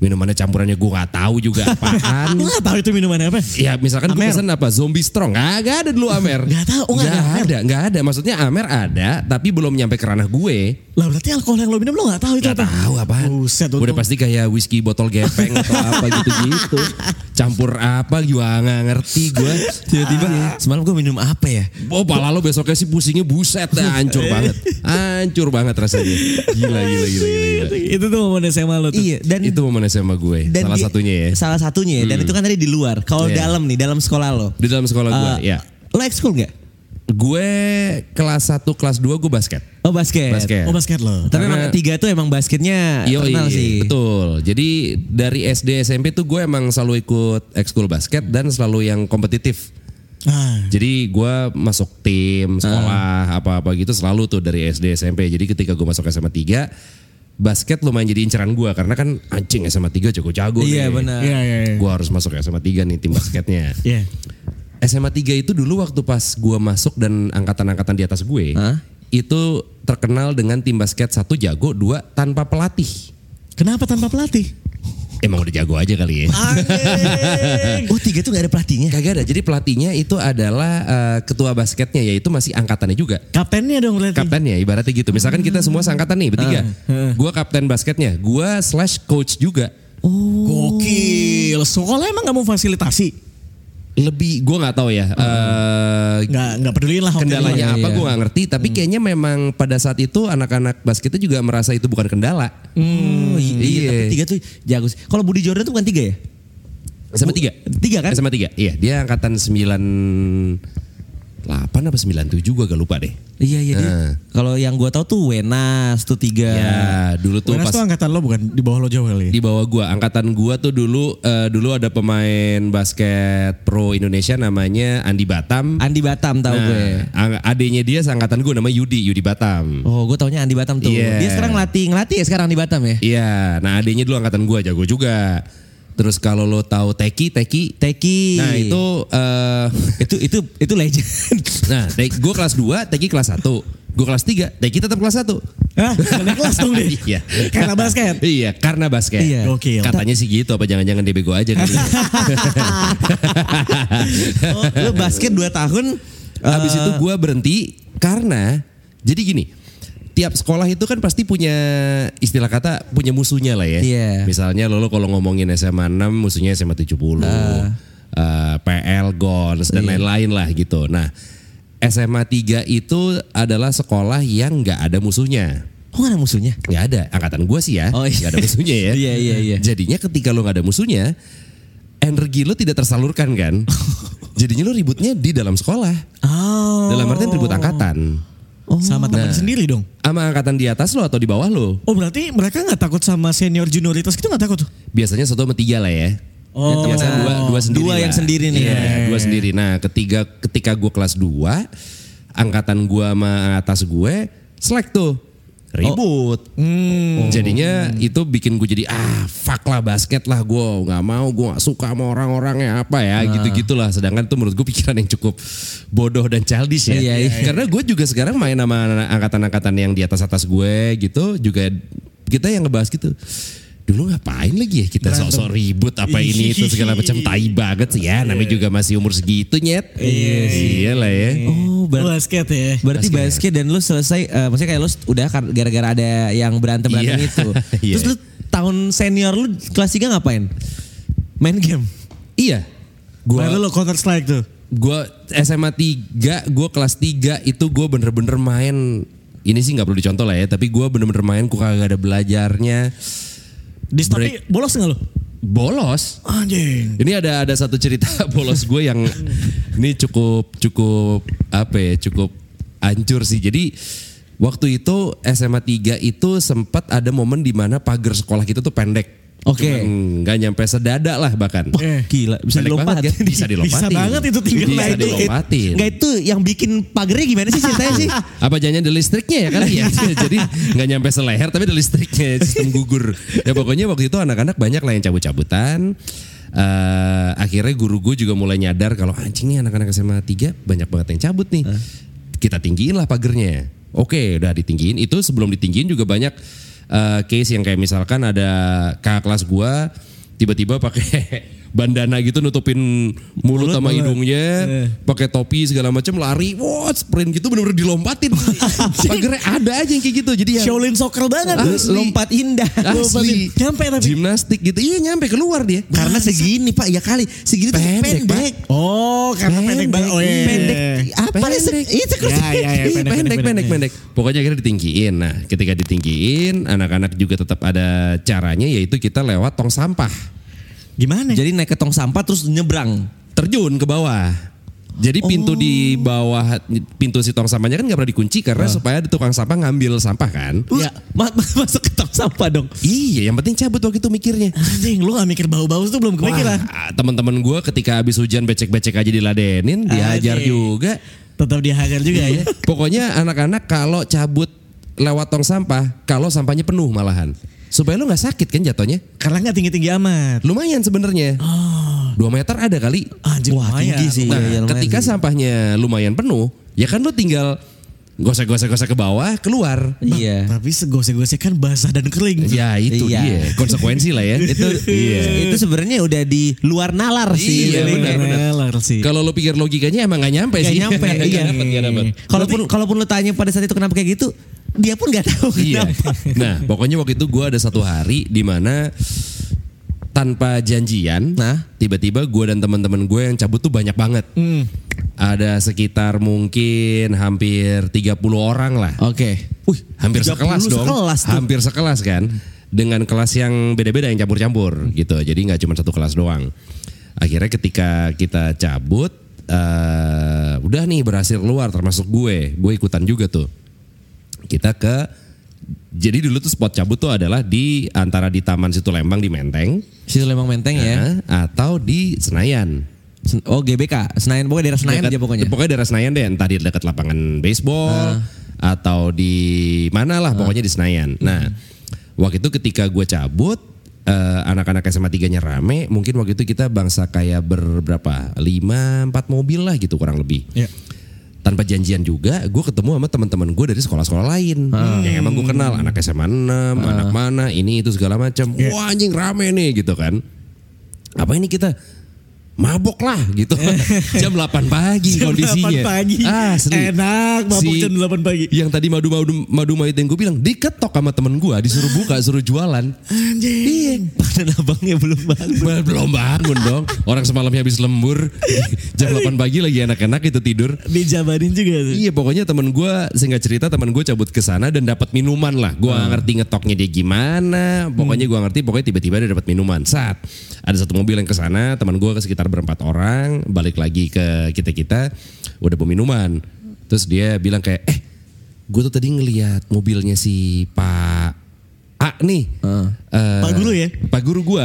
[SPEAKER 2] Minumannya campurannya gua nggak tahu juga apaan.
[SPEAKER 3] Lu nggak tahu itu minuman apa?
[SPEAKER 2] Ya misalkan gue pesen apa? Zombie strong. Nggak gak ada dulu Amer.
[SPEAKER 3] Nggak tahu, oh, nggak
[SPEAKER 2] nggak
[SPEAKER 3] ada
[SPEAKER 2] ada nggak ada. Maksudnya Amer ada tapi belum nyampe ke ranah gue.
[SPEAKER 3] Lah berarti alkohol yang lo minum lo nggak tahu itu
[SPEAKER 2] nggak
[SPEAKER 3] apa?
[SPEAKER 2] tahu apaan?
[SPEAKER 3] Buset,
[SPEAKER 2] udah pasti kayak whisky botol gepeng atau apa gitu-gitu. Campur apa juga nggak ngerti gue
[SPEAKER 1] Tiba-tiba semalam gue minum apa ya?
[SPEAKER 2] Oh pala lo besoknya sih pusingnya buset dah hancur banget. Hancur banget rasanya. Gila gila gila gila, gila.
[SPEAKER 3] itu tuh momen SMA lo tuh.
[SPEAKER 1] Iya, dan
[SPEAKER 2] itu momen SMA gue
[SPEAKER 1] dan
[SPEAKER 2] salah
[SPEAKER 1] di-
[SPEAKER 2] satunya ya
[SPEAKER 1] Salah satunya ya. Dan itu kan tadi di luar. Kalau
[SPEAKER 2] Iya.
[SPEAKER 1] dalam nih, dalam sekolah lo.
[SPEAKER 2] di dalam sekolah gue
[SPEAKER 1] Eh,
[SPEAKER 2] ya
[SPEAKER 1] Lo ekskul nggak?
[SPEAKER 2] gue kelas 1 kelas 2 gue basket
[SPEAKER 1] Oh basket.
[SPEAKER 2] basket
[SPEAKER 3] Oh basket lo.
[SPEAKER 1] Tapi
[SPEAKER 2] Karena-
[SPEAKER 1] emang tiga tuh emang basketnya
[SPEAKER 2] Iya
[SPEAKER 1] terkenal sih.
[SPEAKER 2] betul. Jadi dari SD SMP tuh gue emang selalu ikut ekskul basket dan selalu yang kompetitif.
[SPEAKER 3] Ah.
[SPEAKER 2] Jadi gue masuk tim sekolah apa-apa gitu selalu tuh dari SD SMP. Jadi ketika gue masuk SMA 3 basket lumayan jadi inceran gue karena kan anjing SMA 3 jago-jago nih.
[SPEAKER 1] Iya benar.
[SPEAKER 3] Iya iya iya.
[SPEAKER 2] Gue harus masuk SMA 3 nih tim basketnya.
[SPEAKER 3] Iya.
[SPEAKER 2] SMA 3 itu dulu waktu pas gue masuk dan angkatan-angkatan di atas gue
[SPEAKER 1] Hah?
[SPEAKER 2] itu terkenal dengan tim basket satu jago, dua tanpa pelatih.
[SPEAKER 3] Kenapa tanpa pelatih?
[SPEAKER 2] Emang udah jago aja kali ya.
[SPEAKER 1] Oh tiga tuh gak ada pelatihnya?
[SPEAKER 2] Kagak ada. Jadi pelatihnya itu adalah eh, ketua basketnya yaitu masih angkatannya juga.
[SPEAKER 3] Kaptennya dong berarti.
[SPEAKER 2] Kaptennya ibaratnya gitu. Misalkan kita semua seangkatan nih bertiga. Gua kapten basketnya, gua slash coach juga.
[SPEAKER 3] Gokil. Sekolah emang gak mau fasilitasi?
[SPEAKER 2] Lebih gua nggak tahu ya. eh,
[SPEAKER 3] Nggak nggak peduliin lah. waktu itu.
[SPEAKER 2] kendalanya
[SPEAKER 1] Iya,
[SPEAKER 2] apa
[SPEAKER 1] iya.
[SPEAKER 2] gue nggak ngerti tapi kayaknya memang pada saat itu anak-anak basketnya juga merasa itu bukan kendala
[SPEAKER 1] Oh iya,
[SPEAKER 2] Iya.
[SPEAKER 1] tapi tiga tuh jago sih. Kalau Budi Jordan tuh bukan tiga ya?
[SPEAKER 2] SMA tiga
[SPEAKER 1] Tiga kan?
[SPEAKER 2] SMA tiga iya dia angkatan 98 apa 97 gue agak lupa deh
[SPEAKER 1] Iya iya dia.
[SPEAKER 2] Nah.
[SPEAKER 1] Kalau yang gua tahu tuh Wenas tuh tiga.
[SPEAKER 2] ya dulu tuh
[SPEAKER 3] Wenas
[SPEAKER 2] pas
[SPEAKER 3] tuh angkatan lo bukan di bawah lo jauh kali. ya?
[SPEAKER 2] di bawah gua angkatan gua tuh dulu eh, dulu ada pemain basket pro Indonesia namanya Andi Batam
[SPEAKER 1] Andi Batam tahu
[SPEAKER 2] Nah,
[SPEAKER 1] gue.
[SPEAKER 2] adenya dia seangkatan gue namanya Yudi Yudi Batam
[SPEAKER 1] Oh, gue taunya Andi Batam tuh.
[SPEAKER 2] Iya.
[SPEAKER 1] Dia sekarang ngelatih ngelatih ya sekarang di Batam ya.
[SPEAKER 2] Iya, nah adanya dulu angkatan gua jago juga. Terus kalau lo tahu Teki, Teki,
[SPEAKER 1] Teki.
[SPEAKER 2] nah itu eh
[SPEAKER 1] itu itu itu legend.
[SPEAKER 2] nah gue kelas 2, Teki kelas 1. Gue kelas 3, Teki tetap kelas 1.
[SPEAKER 3] Hah? Kelas dong deh.
[SPEAKER 2] Iya.
[SPEAKER 3] Karena basket.
[SPEAKER 2] iya, karena basket.
[SPEAKER 1] Iya.
[SPEAKER 3] Gokil.
[SPEAKER 2] Katanya sih gitu, apa jangan-jangan dia bego aja kali.
[SPEAKER 1] oh, lu basket 2 tahun
[SPEAKER 2] Habis
[SPEAKER 1] eh,
[SPEAKER 2] itu gue berhenti karena jadi gini. Tiap sekolah itu kan pasti punya istilah kata punya musuhnya lah ya.
[SPEAKER 1] Iya.
[SPEAKER 2] Misalnya lo, lo kalau ngomongin SMA 6 musuhnya SMA 70. eh, PL, GONS dan lain-lain lah gitu. Nah, SMA 3 itu adalah sekolah yang nggak ada musuhnya.
[SPEAKER 1] Oh gak ada musuhnya?
[SPEAKER 2] Nggak ada, angkatan gue sih ya.
[SPEAKER 1] Oh, iya.
[SPEAKER 2] Nggak ada musuhnya ya.
[SPEAKER 1] Iya, iya, iya.
[SPEAKER 2] Jadinya ketika lo nggak ada musuhnya, energi lo tidak tersalurkan kan. Jadinya lo ributnya di dalam sekolah.
[SPEAKER 3] Oh.
[SPEAKER 2] Dalam artian ribut angkatan.
[SPEAKER 3] Sama teman
[SPEAKER 2] Nah.
[SPEAKER 3] sendiri dong.
[SPEAKER 2] Sama angkatan di atas lo atau di bawah lo.
[SPEAKER 3] Oh berarti mereka nggak takut sama senior junioritas gitu nggak takut tuh?
[SPEAKER 2] Biasanya satu sama tiga lah ya.
[SPEAKER 3] Oh.
[SPEAKER 2] Biasanya dua, dua sendiri
[SPEAKER 1] Dua
[SPEAKER 2] lah.
[SPEAKER 1] yang sendiri nih.
[SPEAKER 2] Iya, dua sendiri. Nah ketiga, ketika gue kelas 2, angkatan gue sama atas gue, selek tuh. Ribut.
[SPEAKER 3] Hmm.
[SPEAKER 2] Jadinya itu bikin gue jadi ah fuck lah basket lah gue nggak mau gue nggak suka sama orang-orangnya apa ya gitu gitulah sedangkan itu menurut gue pikiran yang cukup bodoh dan childish ya
[SPEAKER 1] Iya, iya.
[SPEAKER 2] karena gue juga sekarang main sama angkatan-angkatan yang di atas atas gue gitu juga kita yang ngebahas gitu dulu ngapain lagi ya kita sok-sok ribut apa ini itu segala macam tai banget sih ya namanya juga masih umur segitu nyet iya lah ya
[SPEAKER 1] Oh ber-
[SPEAKER 3] basket ya.
[SPEAKER 1] berarti basket. dan lu selesai eh, maksudnya kayak lu udah gara-gara ada yang berantem-berantem
[SPEAKER 2] Iya.
[SPEAKER 1] itu.
[SPEAKER 2] Iya.
[SPEAKER 1] Terus lu tahun senior lu kelas 3 ngapain? Main game.
[SPEAKER 2] iya
[SPEAKER 3] Gua
[SPEAKER 2] gue
[SPEAKER 3] lo Counter Strike tuh.
[SPEAKER 2] Gue SMA 3, gue kelas 3 itu gue bener-bener main ini sih nggak perlu dicontoh lah ya, tapi gue bener-bener main gue kagak ada belajarnya.
[SPEAKER 3] Di tapi bolos nggak lo?
[SPEAKER 2] Bolos.
[SPEAKER 3] Anjing.
[SPEAKER 2] Ini ada ada satu cerita bolos gue yang ini cukup cukup apa ya, cukup hancur sih. Jadi waktu itu SMA 3 itu sempat ada momen di mana pagar sekolah kita tuh pendek.
[SPEAKER 1] Oke.
[SPEAKER 2] Cuman Nggak nyampe sedada lah bahkan.
[SPEAKER 3] Eh,
[SPEAKER 1] Gila, bisa
[SPEAKER 2] Pendek
[SPEAKER 1] dilompat.
[SPEAKER 2] banget kan? Bisa dilompatin.
[SPEAKER 3] Bisa banget itu tinggal
[SPEAKER 2] Bisa
[SPEAKER 3] naik.
[SPEAKER 2] dilompatin.
[SPEAKER 1] Enggak itu yang bikin pagernya gimana sih ceritanya sih?
[SPEAKER 2] Apa jangan ada listriknya ya kali ya? Jadi nggak nyampe seleher tapi ada listriknya sistem gugur. Ya pokoknya waktu itu anak-anak banyak lah yang cabut-cabutan. Eh, akhirnya guru gue juga mulai nyadar kalau anjing nih anak-anak SMA 3 banyak banget yang cabut nih. Kita tinggiin lah pagernya. Oke, udah ditinggiin. Itu sebelum ditinggiin juga banyak eh, case yang kayak misalkan ada kakak kelas gua tiba-tiba pakai bandana gitu nutupin mulut, sama hidungnya, pakai topi segala macam lari, wah sprint gitu bener-bener dilompatin. Pagernya ada aja yang kayak gitu. Jadi yang
[SPEAKER 3] Shaolin soccer banget.
[SPEAKER 2] Asli.
[SPEAKER 1] Lompat indah.
[SPEAKER 2] asli
[SPEAKER 3] Nyampe tapi.
[SPEAKER 2] gimnastik gitu. Iya nyampe keluar dia.
[SPEAKER 1] Karena segini Pak, ya kali segini tuh
[SPEAKER 2] Pendek,
[SPEAKER 1] pendek.
[SPEAKER 3] Oh, karena pendek, banget. Oh, iya.
[SPEAKER 1] Pendek. Apa
[SPEAKER 2] Pendek.
[SPEAKER 1] sih? Itu
[SPEAKER 3] Ya, ya, ya,
[SPEAKER 2] Iya,
[SPEAKER 3] pendek,
[SPEAKER 2] pendek, pendek, pendek, Pokoknya akhirnya ditinggiin. Nah, ketika ditinggiin, anak-anak juga tetap ada caranya, yaitu kita lewat tong sampah,
[SPEAKER 3] Gimana?
[SPEAKER 1] Jadi naik ke tong sampah terus nyebrang.
[SPEAKER 2] terjun ke bawah. Jadi pintu di bawah pintu si tong sampahnya kan nggak pernah dikunci karena supaya ada tukang sampah ngambil sampah kan.
[SPEAKER 1] Ya, ma- ma- masuk ke tong sampah dong.
[SPEAKER 2] Iya, yang penting cabut waktu itu mikirnya.
[SPEAKER 3] Anjing, lu gak mikir bau-bau tuh belum kepikiran.
[SPEAKER 2] Teman-teman gue ketika habis hujan becek-becek aja diladenin, dihajar
[SPEAKER 3] Anjing.
[SPEAKER 2] juga.
[SPEAKER 3] Tetap dihajar juga ya.
[SPEAKER 2] Pokoknya anak-anak kalau cabut lewat tong sampah, kalau sampahnya penuh malahan. Supaya lu nggak sakit kan jatuhnya.
[SPEAKER 3] Karena nggak tinggi-tinggi amat.
[SPEAKER 2] Lumayan sebenarnya. Dua meter ada kali.
[SPEAKER 3] Anjing
[SPEAKER 1] Wah,
[SPEAKER 3] lumayan.
[SPEAKER 1] tinggi sih.
[SPEAKER 2] Nah,
[SPEAKER 1] Iya, iya, lumayan
[SPEAKER 2] ketika
[SPEAKER 1] sih.
[SPEAKER 2] sampahnya lumayan penuh, ya kan lu tinggal gosek-gosek-gosek ke bawah, keluar.
[SPEAKER 1] Iya.
[SPEAKER 3] Tapi segosek-gosek kan basah dan kering.
[SPEAKER 2] Ya itu
[SPEAKER 1] Iya.
[SPEAKER 2] dia, konsekuensi lah ya.
[SPEAKER 1] itu
[SPEAKER 2] Iya.
[SPEAKER 1] itu sebenarnya udah di luar nalar sih.
[SPEAKER 2] Iya, benar,
[SPEAKER 3] sih.
[SPEAKER 2] Kalau lo pikir logikanya emang gak nyampe
[SPEAKER 1] Nggak
[SPEAKER 2] sih.
[SPEAKER 1] nyampe, iya. Kalaupun kalaupun lu tanya pada saat itu kenapa kayak gitu, dia pun nggak tahu
[SPEAKER 2] Iya.
[SPEAKER 1] kenapa.
[SPEAKER 2] Nah, pokoknya waktu itu gue ada satu hari di mana tanpa janjian,
[SPEAKER 1] Nah.
[SPEAKER 2] tiba-tiba gue dan teman-teman gue yang cabut tuh banyak banget.
[SPEAKER 1] Hmm.
[SPEAKER 2] Ada sekitar mungkin hampir 30 orang lah.
[SPEAKER 1] Oke.
[SPEAKER 2] Wih, hampir
[SPEAKER 1] 30
[SPEAKER 2] sekelas dong.
[SPEAKER 1] sekelas tuh.
[SPEAKER 2] hampir sekelas kan. Dengan kelas yang beda-beda yang campur-campur gitu. Jadi nggak cuma satu kelas doang. Akhirnya ketika kita cabut, eh udah nih berhasil keluar termasuk gue. Gue ikutan juga tuh. Kita ke jadi dulu tuh spot cabut tuh adalah di antara di Taman Situ Lembang di Menteng
[SPEAKER 1] Situ Lembang Menteng ya.
[SPEAKER 2] eh, atau di Senayan.
[SPEAKER 1] Sen- Oh GBK, Senayan pokoknya daerah Senayan
[SPEAKER 2] Dekat-
[SPEAKER 1] aja pokoknya.
[SPEAKER 2] Pokoknya daerah Senayan deh, entah di dekat lapangan baseball atau di mana lah, pokoknya di Senayan. Nah, waktu itu ketika gue cabut, eh, anak-anak SMA 3-nya rame, mungkin waktu itu kita bangsa kayak berberapa, lima, empat mobil lah gitu kurang lebih.
[SPEAKER 3] Ya.
[SPEAKER 2] Tanpa janjian juga, gue ketemu sama teman-teman gue dari sekolah-sekolah lain yang emang gue kenal, anak SMA 6, anak mana, ini itu segala macam. Wah anjing rame nih gitu kan. Apa ini kita? Mabok lah gitu. jam 8 pagi
[SPEAKER 3] Jam
[SPEAKER 2] kondisinya.
[SPEAKER 3] 8 pagi.
[SPEAKER 2] Asli.
[SPEAKER 3] Enak mabuk jam 8 pagi.
[SPEAKER 2] Yang tadi madu-madu madu madu yang gue bilang diketok sama temen gue disuruh buka suruh jualan.
[SPEAKER 3] Anjing.
[SPEAKER 2] Iya.
[SPEAKER 1] Padahal abangnya belum bangun.
[SPEAKER 2] Bel- Belum bangun dong. Orang semalamnya habis lembur. Jam 8 pagi lagi enak-enak itu tidur.
[SPEAKER 3] Dijabarin juga tuh.
[SPEAKER 2] Iya pokoknya temen gue singkat cerita temen gue cabut ke sana dan dapat minuman lah. Gue ngerti ngetoknya dia gimana. Pokoknya gue ngerti pokoknya tiba-tiba dia dapat minuman. Saat ada satu mobil yang ke sana, teman gue ke sekitar berempat orang, balik lagi ke kita kita, udah bawa minuman. Terus dia bilang kayak, eh, gue tuh tadi ngeliat mobilnya si Pak A nih. Eh,
[SPEAKER 3] Pak Guru ya?
[SPEAKER 2] Pak Guru gue,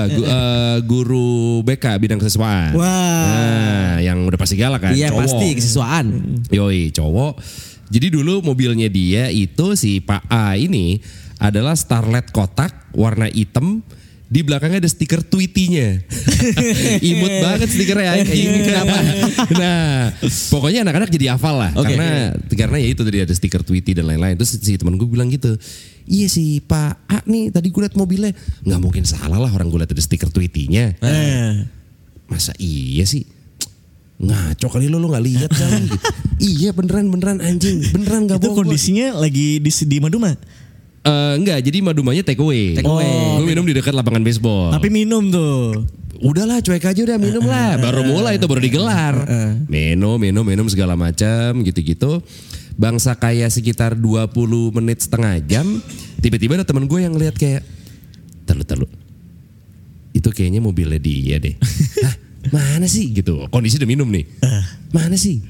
[SPEAKER 2] guru BK bidang kesiswaan.
[SPEAKER 3] Wah.
[SPEAKER 2] Nah, yang udah pasti galak kan.
[SPEAKER 1] Iya
[SPEAKER 2] cowok.
[SPEAKER 1] pasti kesiswaan.
[SPEAKER 2] Yoi cowok. Jadi dulu mobilnya dia itu si Pak A ini adalah Starlet kotak warna hitam. Di belakangnya ada stiker Tweety-nya. Imut banget stikernya anjing. Kenapa? Nah, pokoknya anak-anak jadi hafal lah.
[SPEAKER 1] Oke.
[SPEAKER 2] Karena karena ya itu tadi ada stiker Tweety dan lain-lain. Terus si teman gue bilang gitu. Iya si Pak A nih tadi gue liat mobilnya. nggak mungkin salah lah orang gue liat ada stiker Tweety-nya.
[SPEAKER 3] Eh.
[SPEAKER 2] Masa iya sih? Ngaco kali lo lo nggak lihat kali. iya beneran beneran anjing beneran nggak
[SPEAKER 3] Itu
[SPEAKER 2] bohong. gua.
[SPEAKER 3] kondisinya lagi di, di Maduma.
[SPEAKER 2] Eh, enggak jadi madumanya take away.
[SPEAKER 1] Take away.
[SPEAKER 2] Gue minum di dekat lapangan baseball.
[SPEAKER 3] Tapi minum tuh.
[SPEAKER 2] udahlah cuek aja udah minum lah. Baru mulai itu baru digelar. Minum minum minum segala macam gitu-gitu. Bangsa kayak sekitar 20 menit setengah jam. Tiba-tiba ada teman gue yang ngeliat kayak terlalu terlalu. Itu kayaknya mobilnya dia deh. Hah, mana sih gitu. Kondisi udah minum nih. Mana sih?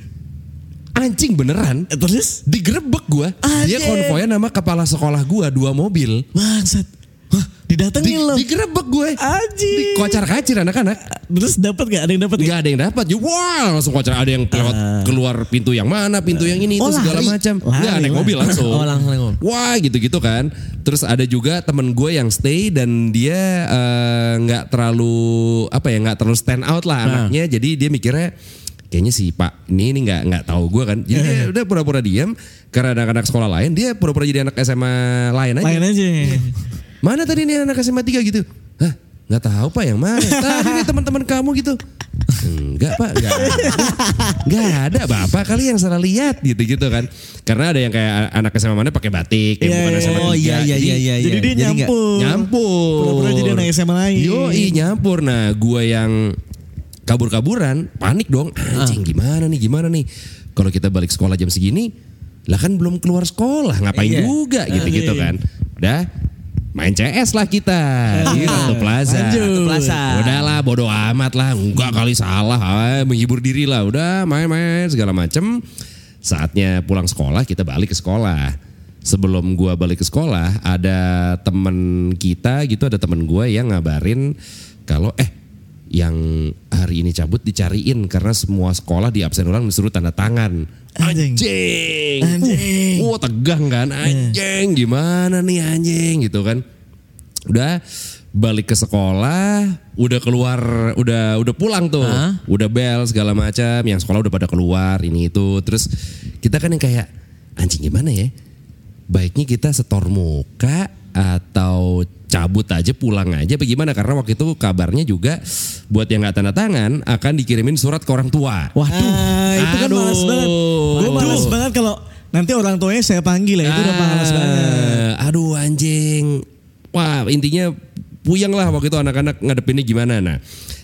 [SPEAKER 2] Anjing beneran.
[SPEAKER 3] Eh, Terus?
[SPEAKER 2] Digerebek gue. Dia
[SPEAKER 3] Anjing.
[SPEAKER 2] konvoy nama kepala sekolah gue dua mobil.
[SPEAKER 3] Bangsat. Hah,
[SPEAKER 2] Di,
[SPEAKER 3] didatengin lo.
[SPEAKER 2] digerebek gue.
[SPEAKER 3] Anjing.
[SPEAKER 2] Dikocar kacir anak-anak.
[SPEAKER 3] Terus dapat gak? Ada yang dapat?
[SPEAKER 2] Nggak ada yang dapat. Ya, Wah langsung kocar. Ada yang lewat keluar pintu yang mana, pintu yang ini,
[SPEAKER 3] Oh,
[SPEAKER 2] itu segala macam.
[SPEAKER 3] Lari,
[SPEAKER 2] Nggak naik mobil langsung.
[SPEAKER 1] Oh langsung.
[SPEAKER 2] Wah gitu-gitu kan. Terus ada juga temen gue yang stay dan dia eh, nggak terlalu apa ya nggak terlalu stand out lah anaknya. Jadi dia mikirnya kayaknya si Pak ini ini nggak nggak tahu gue kan. Jadi dia udah pura-pura diam karena anak-anak sekolah lain dia pura-pura jadi anak SMA lain aja.
[SPEAKER 3] Lain aja.
[SPEAKER 2] Mana tadi nih anak SMA 3 gitu? Hah? Nggak tahu pak yang mana? Tadi nih teman-teman kamu gitu. Enggak pak, enggak ada. Enggak ada, bapak kali yang salah lihat gitu-gitu kan. Karena ada yang kayak anak SMA mana pakai batik, yang
[SPEAKER 3] Iya,
[SPEAKER 2] bukan
[SPEAKER 3] iya,
[SPEAKER 2] SMA
[SPEAKER 1] Oh
[SPEAKER 2] tiga.
[SPEAKER 1] iya iya
[SPEAKER 2] Jadi
[SPEAKER 1] iya iya.
[SPEAKER 3] Jadi dia
[SPEAKER 1] nggak-
[SPEAKER 3] nyampur.
[SPEAKER 2] Nyampur.
[SPEAKER 3] Pura-pura jadi anak SMA lain.
[SPEAKER 2] Yo, nyampur. Nah, gua yang kabur-kaburan, panik dong. Anjing gimana nih, gimana nih? Kalau kita balik sekolah jam segini, lah kan belum keluar sekolah, ngapain
[SPEAKER 1] Iya.
[SPEAKER 2] juga gitu-gitu
[SPEAKER 3] Iya.
[SPEAKER 2] kan. Udah main CS lah kita di Ratu Plaza.
[SPEAKER 3] Lanjut.
[SPEAKER 1] Ratu Plaza.
[SPEAKER 2] Udahlah bodoh amat lah, enggak kali salah, ah, menghibur diri lah. Udah main-main segala macem. Saatnya pulang sekolah kita balik ke sekolah. Sebelum gua balik ke sekolah ada temen kita gitu ada temen gua yang ngabarin kalau eh yang hari ini cabut dicariin karena semua sekolah di absen ulang disuruh tanda tangan.
[SPEAKER 3] Anjing.
[SPEAKER 2] Anjing.
[SPEAKER 3] Anjing.
[SPEAKER 2] Uh, wah, tegang kan anjing gimana nih anjing gitu kan. Udah balik ke sekolah, udah keluar, udah udah pulang tuh. Udah bel segala macam, yang sekolah udah pada keluar ini itu. Terus kita kan yang kayak anjing gimana ya? Baiknya kita setor muka atau cabut aja pulang aja apa gimana karena waktu itu kabarnya juga buat yang nggak tanda tangan akan dikirimin surat ke orang tua.
[SPEAKER 1] Waduh.
[SPEAKER 3] Ah, itu kan
[SPEAKER 2] Aduh.
[SPEAKER 3] malas banget. Gue malas banget kalau nanti orang tuanya saya panggil ya. Itu udah malas banget.
[SPEAKER 2] Ah, Aduh anjing. Wah intinya puyeng lah waktu itu anak-anak ngadepinnya gimana. Nah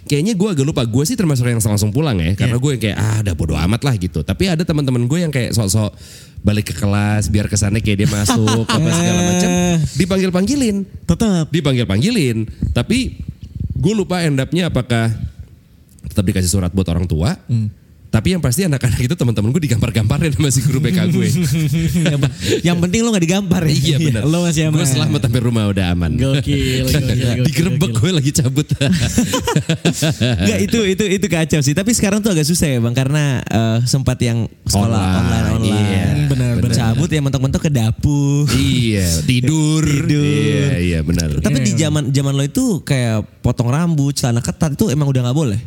[SPEAKER 2] kayaknya gue agak lupa. Gue sih termasuk yang langsung pulang ya. Karena gue yang kayak ah udah bodo amat lah gitu. Tapi ada teman-teman gue yang kayak sok-sok balik ke kelas biar kesannya kayak dia masuk apa segala macam. Dipanggil-panggilin.
[SPEAKER 3] Tetap.
[SPEAKER 2] Dipanggil-panggilin. Tapi gue lupa end up-nya apakah tetap dikasih surat buat orang tua. Tapi yang pasti anak-anak itu teman-teman gue digampar-gamparin sama si guru BK gue.
[SPEAKER 1] yang, penting lo gak digampar ya.
[SPEAKER 2] Iya benar.
[SPEAKER 3] Lo masih aman.
[SPEAKER 2] Gue selamat sampai rumah udah aman.
[SPEAKER 3] Gokil, gokil, gokil,
[SPEAKER 2] Digerebek gue lagi cabut.
[SPEAKER 1] Enggak itu itu itu kacau sih. Tapi sekarang tuh agak susah ya bang karena eh, sempat yang sekolah
[SPEAKER 2] Online,
[SPEAKER 1] online online.
[SPEAKER 2] iya.
[SPEAKER 3] Benar, benar.
[SPEAKER 1] Cabut ya mentok-mentok ke dapur.
[SPEAKER 2] iya, tidur.
[SPEAKER 1] Tidur.
[SPEAKER 2] Iya, iya benar.
[SPEAKER 1] Tapi di zaman zaman lo itu kayak potong rambut, celana ketat itu emang udah nggak boleh.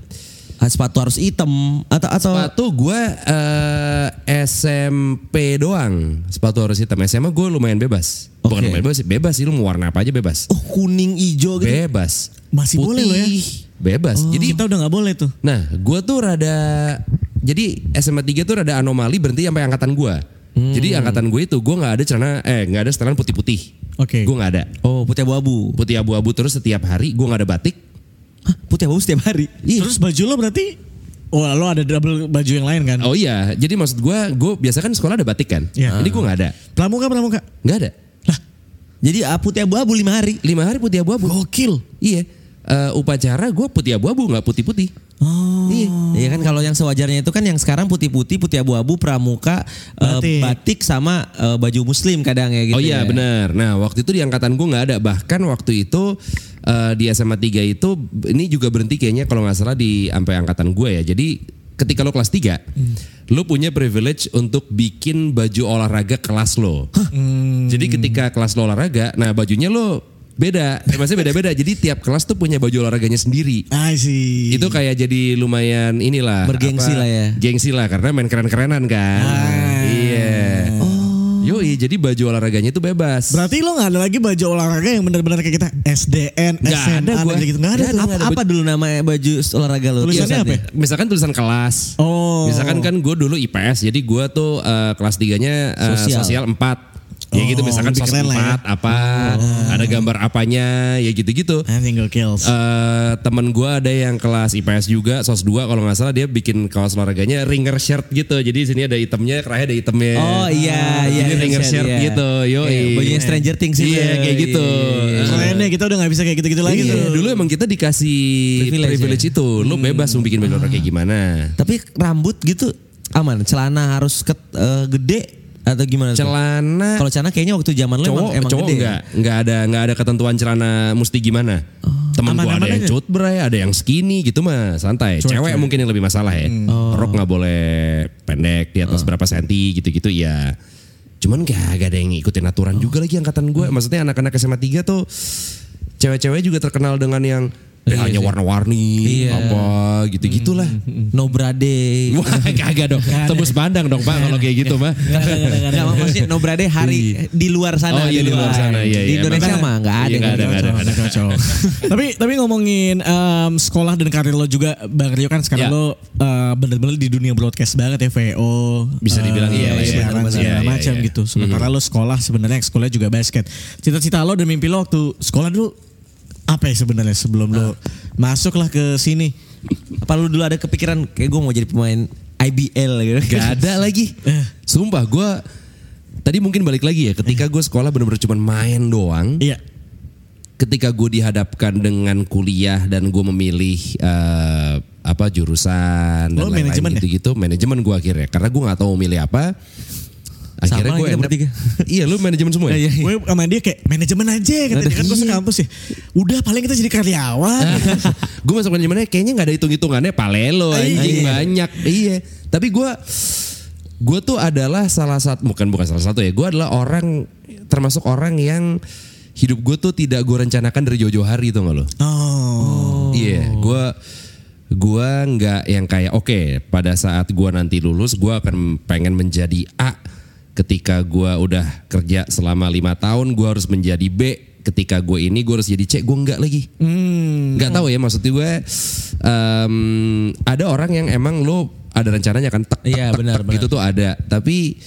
[SPEAKER 1] Sepatu harus hitam atau atau
[SPEAKER 2] Sepatu gue eh, SMP doang. Sepatu harus hitam. SMA gue lumayan bebas. Bukan
[SPEAKER 1] Oke.
[SPEAKER 2] lumayan bebas, sih, bebas sih lu mau warna apa aja bebas.
[SPEAKER 1] oh kuning hijau gitu.
[SPEAKER 2] Bebas.
[SPEAKER 3] Masih boleh lo ya?
[SPEAKER 2] Bebas. Jadi
[SPEAKER 3] kita udah nggak boleh tuh.
[SPEAKER 2] Nah, gue tuh rada jadi SMA 3 tuh rada anomali berhenti sampai angkatan gue. Jadi angkatan gue itu gue nggak ada celana eh nggak ada setelan putih-putih.
[SPEAKER 3] Oke.
[SPEAKER 2] Gue nggak ada.
[SPEAKER 1] Oh putih abu-abu.
[SPEAKER 2] Putih abu-abu terus setiap hari gue nggak ada batik.
[SPEAKER 1] Hah, putih abu setiap hari.
[SPEAKER 3] Terus baju lo berarti Oh lo ada double baju yang lain kan?
[SPEAKER 2] Oh iya, jadi maksud gue, gue biasa kan sekolah ada batik kan.
[SPEAKER 3] Iya.
[SPEAKER 2] Ini gue nggak ada,
[SPEAKER 3] Pramuka pramuka.
[SPEAKER 2] nggak ada.
[SPEAKER 1] Jadi ah, putih abu-abu lima hari.
[SPEAKER 2] Lima hari putih abu-abu.
[SPEAKER 3] Gokil.
[SPEAKER 2] Iya. Eh, upacara gue putih abu-abu nggak putih-putih.
[SPEAKER 3] Oh.
[SPEAKER 2] Iya.
[SPEAKER 1] Iya kan kalau yang sewajarnya itu kan yang sekarang putih-putih, putih abu-abu, pramuka, eh,
[SPEAKER 3] Batik.
[SPEAKER 1] batik sama eh, baju muslim kadang ya gitu.
[SPEAKER 2] oh iya
[SPEAKER 1] ya.
[SPEAKER 2] benar. Nah waktu itu di angkatan gue nggak ada. Bahkan waktu itu eh, di SMA 3 itu ini juga berhenti kayaknya kalau nggak salah di sampai angkatan gue ya. Jadi ketika lo kelas 3 lo punya privilege untuk bikin baju olahraga kelas lo. Jadi ketika kelas lo olahraga, nah bajunya lo beda. Eh, maksudnya beda-beda. Jadi tiap kelas tuh punya baju olahraganya sendiri.
[SPEAKER 3] I see.
[SPEAKER 2] Itu kayak jadi lumayan inilah
[SPEAKER 1] Bergengsi lah ya.
[SPEAKER 2] Gengsi lah karena main keren-kerenan kan. Iya. Jadi baju olahraganya itu bebas.
[SPEAKER 3] Berarti lo gak ada lagi baju olahraga yang benar-benar kayak kita SDN,
[SPEAKER 2] Nggak
[SPEAKER 3] SMA,
[SPEAKER 2] ada gua.
[SPEAKER 3] gitu. Gak ada tuh.
[SPEAKER 2] ada,
[SPEAKER 1] Apa,
[SPEAKER 2] ada
[SPEAKER 1] apa dulu nama baju olahraga lo?
[SPEAKER 3] Tulisannya apa ya?
[SPEAKER 2] Misalkan tulisan kelas.
[SPEAKER 3] Oh.
[SPEAKER 2] Misalkan kan gue dulu IPS, jadi gue tuh eh, kelas 3-nya
[SPEAKER 1] Sosial.
[SPEAKER 2] sosial 4. Ya gitu
[SPEAKER 3] Oh,
[SPEAKER 2] misalkan sos
[SPEAKER 3] keren
[SPEAKER 2] 4
[SPEAKER 3] lah ya.
[SPEAKER 2] apa, ada gambar apanya, ya gitu-gitu.
[SPEAKER 3] Anjing gokils.
[SPEAKER 2] Eh temen gue ada yang kelas IPS juga sos 2 kalau nggak salah dia bikin kaos olahraganya ringer shirt gitu jadi sini ada itemnya kerahnya ada itemnya
[SPEAKER 1] Oh iya iya.
[SPEAKER 2] Jadi ringer shirt
[SPEAKER 1] iya.
[SPEAKER 2] gitu yo
[SPEAKER 1] Iya, bajunya Stranger Things itu.
[SPEAKER 2] iya kayak gitu
[SPEAKER 1] Iya.
[SPEAKER 3] Keren deh kita udah gak bisa kayak gitu-gitu lagi
[SPEAKER 2] Iya,
[SPEAKER 3] tuh.
[SPEAKER 2] dulu emang kita dikasih
[SPEAKER 1] Privilege,
[SPEAKER 2] privilege, itu lo bebas mau bikin baju olahraga kayak gimana
[SPEAKER 1] Tapi rambut gitu aman. Celana harus ket, eh, gede atau gimana?
[SPEAKER 2] celana.
[SPEAKER 1] Kalau celana kayaknya waktu zaman lo emang, emang
[SPEAKER 2] cowok
[SPEAKER 1] gede.
[SPEAKER 2] enggak enggak ada enggak ada ketentuan celana mesti gimana? Temen gua
[SPEAKER 3] Aman-aman
[SPEAKER 2] ada yang cut bray ada yang skinny gitu mah santai. Cewek mungkin yang lebih masalah ya. Rok nggak boleh pendek di atas berapa senti gitu-gitu ya cuman gak, gak ada yang ngikutin aturan juga lagi angkatan gue maksudnya anak-anak SMA 3 tuh cewek-cewek juga terkenal dengan yang BH-nya warna-warni
[SPEAKER 1] Iya.
[SPEAKER 2] apa gitu-gitulah
[SPEAKER 1] No brade.
[SPEAKER 2] Wah kagak dong tembus pandang dong pak kalau kayak gitu mah
[SPEAKER 1] Enggak maksudnya no brade hari di luar sana.
[SPEAKER 2] Oh, iya, di luar sana, iya,
[SPEAKER 1] Di
[SPEAKER 2] iya,
[SPEAKER 1] Indonesia
[SPEAKER 2] emang.
[SPEAKER 1] mah enggak ada.
[SPEAKER 2] Iya, nggak ada, nggak ada.
[SPEAKER 3] Kacau, kacau. tapi tapi ngomongin em, sekolah dan karir lo juga Bang Rio kan sekarang lo eh, bener-bener di dunia broadcast banget ya VO
[SPEAKER 2] Bisa dibilang
[SPEAKER 3] eh,
[SPEAKER 2] iya
[SPEAKER 3] siaran
[SPEAKER 2] Iya,
[SPEAKER 3] segala
[SPEAKER 2] iya,
[SPEAKER 3] macam
[SPEAKER 2] iya.
[SPEAKER 3] gitu sementara lo sekolah sebenarnya sekolah juga basket cita-cita lo dan mimpi lo waktu sekolah dulu apa ya sebenarnya sebelum lo masuklah ke sini
[SPEAKER 1] Apa lu dulu ada kepikiran kayak gue mau jadi pemain IBL gitu.
[SPEAKER 2] Gak ada lagi. Sumpah gue tadi mungkin balik lagi ya. Ketika gue sekolah bener-bener cuma main doang.
[SPEAKER 3] iya
[SPEAKER 2] Ketika gue dihadapkan dengan kuliah dan gue memilih eh, apa jurusan dan
[SPEAKER 3] Lo
[SPEAKER 2] lain-lain
[SPEAKER 3] ya?
[SPEAKER 2] gitu-gitu. Manajemen gue akhirnya karena gue nggak tahu mau milih apa. Akhirnya
[SPEAKER 1] Sama
[SPEAKER 2] gue
[SPEAKER 1] kita
[SPEAKER 2] up-
[SPEAKER 1] bertiga.
[SPEAKER 2] iya lu manajemen semua ya?
[SPEAKER 1] Iya, iya.
[SPEAKER 3] gue sama dia kayak manajemen aja katanya kan gue sekampus ya. Udah paling kita jadi karyawan.
[SPEAKER 2] Gue masuk manajemennya kayaknya nggak ada hitung-hitungannya palelo anjing
[SPEAKER 1] Iya.
[SPEAKER 2] banyak. Iya. Tapi gue gue tuh adalah salah satu bukan bukan salah satu ya. Gue adalah orang termasuk orang yang hidup gue tuh tidak gue rencanakan dari jauh-jauh hari tuh nggak lo
[SPEAKER 3] oh.
[SPEAKER 2] Iya gue gue nggak yang kayak oke pada saat gue nanti lulus gue akan pengen menjadi A ketika gue udah kerja selama lima tahun gue harus menjadi B ketika gue ini gue harus jadi C gue enggak lagi
[SPEAKER 3] Hmm.
[SPEAKER 2] nggak tahu ya maksud gue em, ada orang yang emang lo ada rencananya kan tek, tek,
[SPEAKER 1] Iya,
[SPEAKER 2] tek,
[SPEAKER 1] benar,
[SPEAKER 2] tek
[SPEAKER 1] benar.
[SPEAKER 2] gitu tuh ada tapi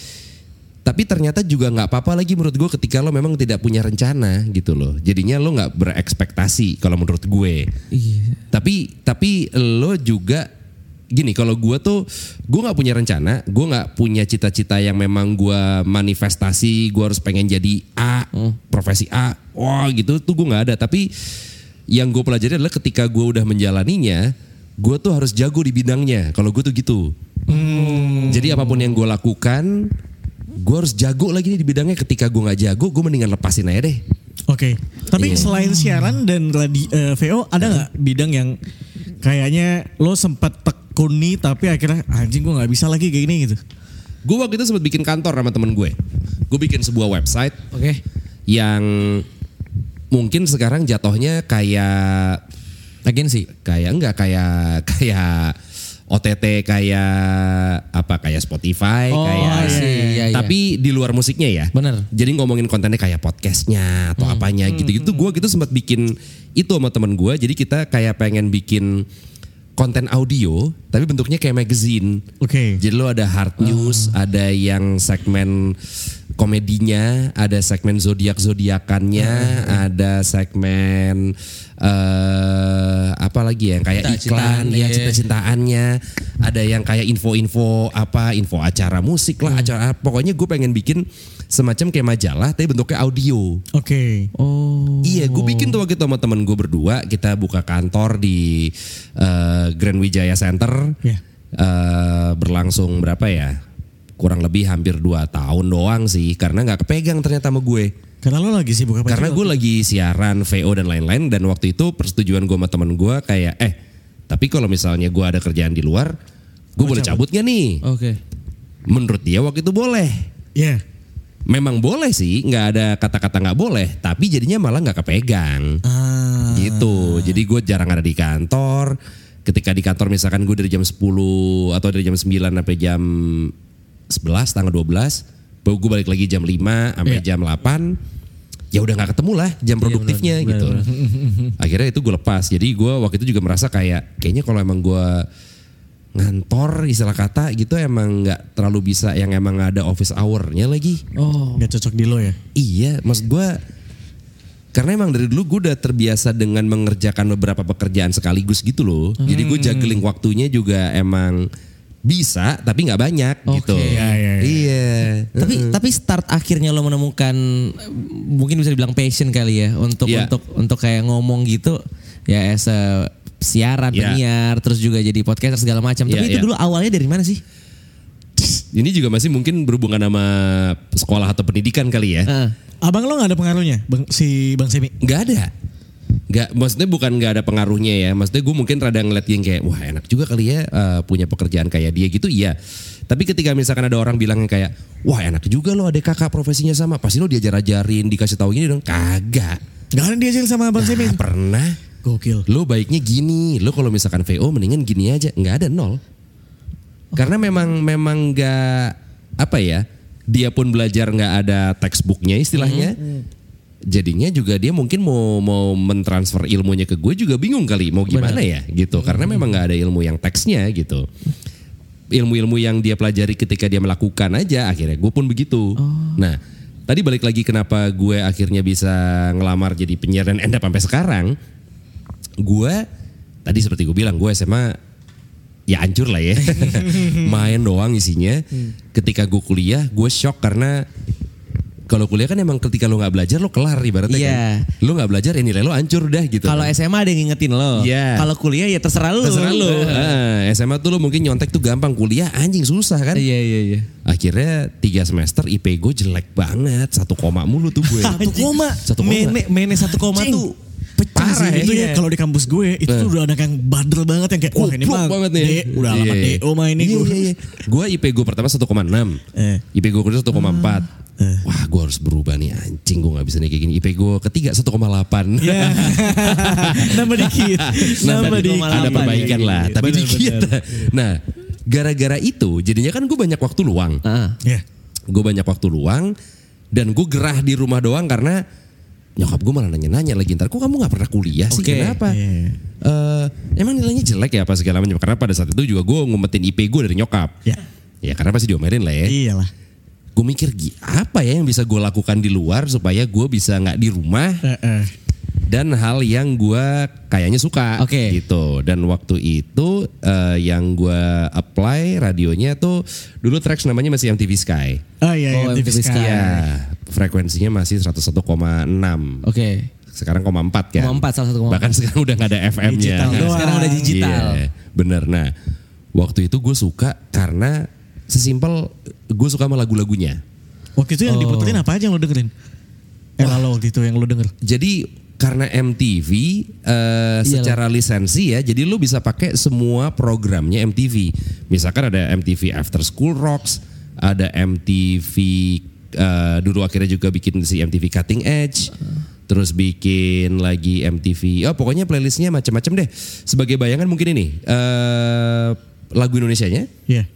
[SPEAKER 2] tapi ternyata juga nggak apa-apa lagi menurut gue ketika lo memang tidak punya rencana gitu loh jadinya lo nggak berekspektasi kalau menurut gue
[SPEAKER 1] Iya.
[SPEAKER 2] tapi tapi lo juga gini kalau gue tuh gue nggak punya rencana gue nggak punya cita-cita yang memang gue manifestasi gue harus pengen jadi A profesi A wah gitu tuh gue nggak ada. Tapi yang gue pelajari adalah ketika gue udah menjalaninya gue tuh harus jago di bidangnya. Kalau gue tuh gitu. Jadi apa pun yang gue lakukan gue harus jago lagi nih di bidangnya. Ketika gue nggak jago gue mendingan lepasin aja deh.
[SPEAKER 3] Oke. Tapi
[SPEAKER 2] Iya.
[SPEAKER 3] selain siaran dan radi, eh, VO ada nggak bidang yang kayaknya lo sempat tekuni tapi akhirnya anjing gue nggak bisa lagi kayak gini gitu.
[SPEAKER 2] gue waktu itu sempat bikin kantor sama temen gue gue bikin sebuah website
[SPEAKER 1] Oke.
[SPEAKER 2] yang mungkin sekarang jatuhnya kayak
[SPEAKER 1] Agensi.
[SPEAKER 2] kayak enggak kayak kayak OTT kayak apa kayak Spotify
[SPEAKER 1] Oh,
[SPEAKER 2] kayak
[SPEAKER 1] I see. Iya, iya.
[SPEAKER 2] tapi di luar musiknya ya
[SPEAKER 1] Bener.
[SPEAKER 2] jadi ngomongin kontennya kayak podcastnya atau apanya gitu-gitu gue gitu sempat bikin itu sama temen gue jadi kita kayak pengen bikin konten audio tapi bentuknya kayak magazine.
[SPEAKER 3] Oke.
[SPEAKER 2] jadi lo ada hard news, ada yang segmen komedinya, ada segmen zodiak zodiakannya, ada segmen eh apa lagi ya kayak
[SPEAKER 1] Cinta-cintaan,
[SPEAKER 2] iklan, ya cinta-cintaannya, ada yang kayak info-info apa, info acara musik lah, acara pokoknya gue pengen bikin semacam kayak majalah tapi bentuknya audio.
[SPEAKER 3] Oke.
[SPEAKER 1] Oh.
[SPEAKER 2] Iya, gue bikin tuh waktu itu sama temen gue berdua. Kita buka kantor di eh, Grand Wijaya Center.
[SPEAKER 3] Iya.
[SPEAKER 2] Eh, berlangsung berapa ya? Kurang lebih hampir 2 tahun doang sih. Karena nggak kepegang ternyata sama gue.
[SPEAKER 3] Karena lo lagi sibuk apa?
[SPEAKER 2] Karena gue lagi siaran VO dan lain-lain. Dan waktu itu persetujuan gue sama temen gue kayak, eh tapi kalau misalnya gue ada kerjaan di luar, gue boleh cabut gak nih?
[SPEAKER 1] Oke.
[SPEAKER 2] Menurut dia waktu itu boleh.
[SPEAKER 3] Iya.
[SPEAKER 2] Memang boleh sih, nggak ada kata-kata nggak boleh. Tapi jadinya malah nggak kepegang.
[SPEAKER 3] Ah.
[SPEAKER 2] gitu jadi gue jarang ada di kantor ketika di kantor misalkan gue dari jam 10 atau dari jam 9 sampai jam 11 tanggal 12 baru gue balik lagi jam 5 sampai
[SPEAKER 3] Iya.
[SPEAKER 2] jam 8 ya udah nggak ketemu lah jam produktifnya
[SPEAKER 1] benar,
[SPEAKER 2] gitu akhirnya itu gue lepas jadi gue waktu itu juga merasa kayak kayaknya kalau emang gue ngantor istilah kata gitu emang nggak terlalu bisa yang emang ada office hour-nya lagi
[SPEAKER 1] Oh.
[SPEAKER 3] Gak cocok di lo ya.
[SPEAKER 2] Iya, maksud gue karena emang dari dulu gue udah terbiasa dengan mengerjakan beberapa pekerjaan sekaligus gitu loh. Jadi gue juggling waktunya juga emang bisa, tapi nggak banyak gitu.
[SPEAKER 1] Oke.
[SPEAKER 3] Iya, iya, iya.
[SPEAKER 2] Iya.
[SPEAKER 1] Tapi tapi start akhirnya lo menemukan mungkin bisa dibilang passion kali ya untuk
[SPEAKER 2] Iya.
[SPEAKER 1] untuk untuk kayak ngomong gitu ya as a siaran
[SPEAKER 2] Iya.
[SPEAKER 1] penyiar terus juga jadi podcaster segala macam. Tapi
[SPEAKER 2] Iya,
[SPEAKER 1] itu
[SPEAKER 2] iya.
[SPEAKER 1] dulu awalnya dari mana sih?
[SPEAKER 2] Ini juga masih mungkin berhubungan sama sekolah atau pendidikan kali ya.
[SPEAKER 1] Heeh.
[SPEAKER 3] Abang lo gak ada pengaruhnya, bang, si Bang Semi?
[SPEAKER 2] Nggak ada. Nggak, maksudnya bukan nggak ada pengaruhnya ya. Maksudnya gue mungkin rada ngeliat yang kayak, wah enak juga kali ya eh, punya pekerjaan kayak dia gitu. Iya. Tapi ketika misalkan ada orang bilang kayak, wah enak juga lo ada kakak profesinya sama. Pasti lo diajar-ajarin, dikasih tahu gini dong. Kagak.
[SPEAKER 3] Gak ada diajarin sama Bang Semi?
[SPEAKER 2] Nggak pernah.
[SPEAKER 3] Gokil.
[SPEAKER 2] Lo baiknya gini. Lo kalau misalkan VO mendingan gini aja. Nggak ada nol. Karena memang memang nggak apa ya. Dia pun belajar nggak ada textbooknya istilahnya. Jadinya juga dia mungkin mau mau mentransfer ilmunya ke gue juga bingung kali mau gimana ya gitu. Karena memang nggak ada ilmu yang teksnya gitu. Ilmu-ilmu yang dia pelajari ketika dia melakukan aja akhirnya gue pun begitu. Nah tadi balik lagi kenapa gue akhirnya bisa ngelamar jadi penyiar dan end up sampai sekarang gue tadi seperti gue bilang gue SMA ya hancur lah ya. Main doang isinya. Ketika gue kuliah gue shock karena kalau kuliah kan emang ketika lo nggak belajar lo kelar ibaratnya
[SPEAKER 1] Iya.
[SPEAKER 2] kan lo nggak belajar ya nilai lo hancur dah gitu
[SPEAKER 1] Kalau
[SPEAKER 2] kan.
[SPEAKER 1] SMA ada yang ngingetin lo.
[SPEAKER 2] Iya.
[SPEAKER 1] Kalau kuliah ya terserah lo.
[SPEAKER 2] terserah lo Ah, SMA tuh lo mungkin nyontek tuh gampang kuliah anjing susah kan
[SPEAKER 1] Iya iya iya.
[SPEAKER 2] akhirnya tiga semester IP gue jelek banget satu koma mulu tuh gue
[SPEAKER 3] Satu koma.
[SPEAKER 2] satu koma
[SPEAKER 1] Mene mene satu koma
[SPEAKER 3] Cing.
[SPEAKER 1] tuh
[SPEAKER 3] Parah
[SPEAKER 1] sih.
[SPEAKER 3] Itu ya
[SPEAKER 1] Iya.
[SPEAKER 3] kalau di kampus gue itu tuh udah ada yang bandel banget yang kayak wah ini mah
[SPEAKER 2] banget nih.
[SPEAKER 3] D, udah alamat
[SPEAKER 2] Iya, iya.
[SPEAKER 3] DO mah ini
[SPEAKER 2] Iya,
[SPEAKER 3] gue.
[SPEAKER 2] iya, iya. Gue IP gue pertama 1,6.
[SPEAKER 3] Eh.
[SPEAKER 2] IP gue kedua 1,4. Wah gue harus berubah nih anjing gue gak bisa nih kayak gini. IP gue ketiga 1,8.
[SPEAKER 3] Ya. Nambah dikit. Nambah dikit.
[SPEAKER 2] Ada perbaikan lah, tapi
[SPEAKER 3] Bener,
[SPEAKER 2] dikit.
[SPEAKER 3] bener.
[SPEAKER 2] Nah, gara-gara itu jadinya kan gue banyak waktu luang.
[SPEAKER 1] Ah.
[SPEAKER 3] Ya.
[SPEAKER 2] gue banyak waktu luang dan gue gerah di rumah doang karena nyokap gue malah nanya-nanya lagi ntar kok kamu nggak pernah kuliah sih
[SPEAKER 1] Oke.
[SPEAKER 2] kenapa Eh, emang nilainya jelek ya apa segala macam karena pada saat itu juga gue ngumpetin IP gue dari nyokap
[SPEAKER 3] Ya.
[SPEAKER 2] ya karena pasti diomelin lah ya
[SPEAKER 3] Iyalah.
[SPEAKER 2] Gue mikir "Gi- apa ya yang bisa gue lakukan di luar supaya gue bisa nggak di rumah
[SPEAKER 3] Heeh.
[SPEAKER 2] dan hal yang gue kayaknya suka
[SPEAKER 1] Oke.
[SPEAKER 2] gitu dan waktu itu eh, yang gue apply radionya tuh dulu tracks namanya masih MTV Sky
[SPEAKER 3] Oh iya,
[SPEAKER 1] Oh,
[SPEAKER 3] MTV
[SPEAKER 1] MTV
[SPEAKER 3] Sky.
[SPEAKER 2] ya frekuensinya masih 101,6
[SPEAKER 1] Oke.
[SPEAKER 2] sekarang koma empat kan
[SPEAKER 1] 0,4, salah satu koma
[SPEAKER 2] bahkan sekarang udah nggak ada FM-nya
[SPEAKER 3] Digital.
[SPEAKER 1] Sekarang udah digital.
[SPEAKER 2] Iya, bener nah waktu itu gue suka karena sesimpel gue suka sama lagu-lagunya
[SPEAKER 3] Waktu itu yang
[SPEAKER 1] Oh.
[SPEAKER 3] diputerin apa aja yang lo dengerin? Eh lalu waktu itu yang lo denger.
[SPEAKER 2] Jadi karena MTV eh, secara lisensi ya, jadi lu bisa pakai semua programnya MTV. Misalkan ada MTV After School Rocks, ada MTV eh, dulu akhirnya juga bikin si MTV Cutting Edge, terus bikin lagi MTV. Oh pokoknya playlistnya macam-macam deh. Sebagai bayangan mungkin ini eh, lagu Indonesianya
[SPEAKER 3] Iya.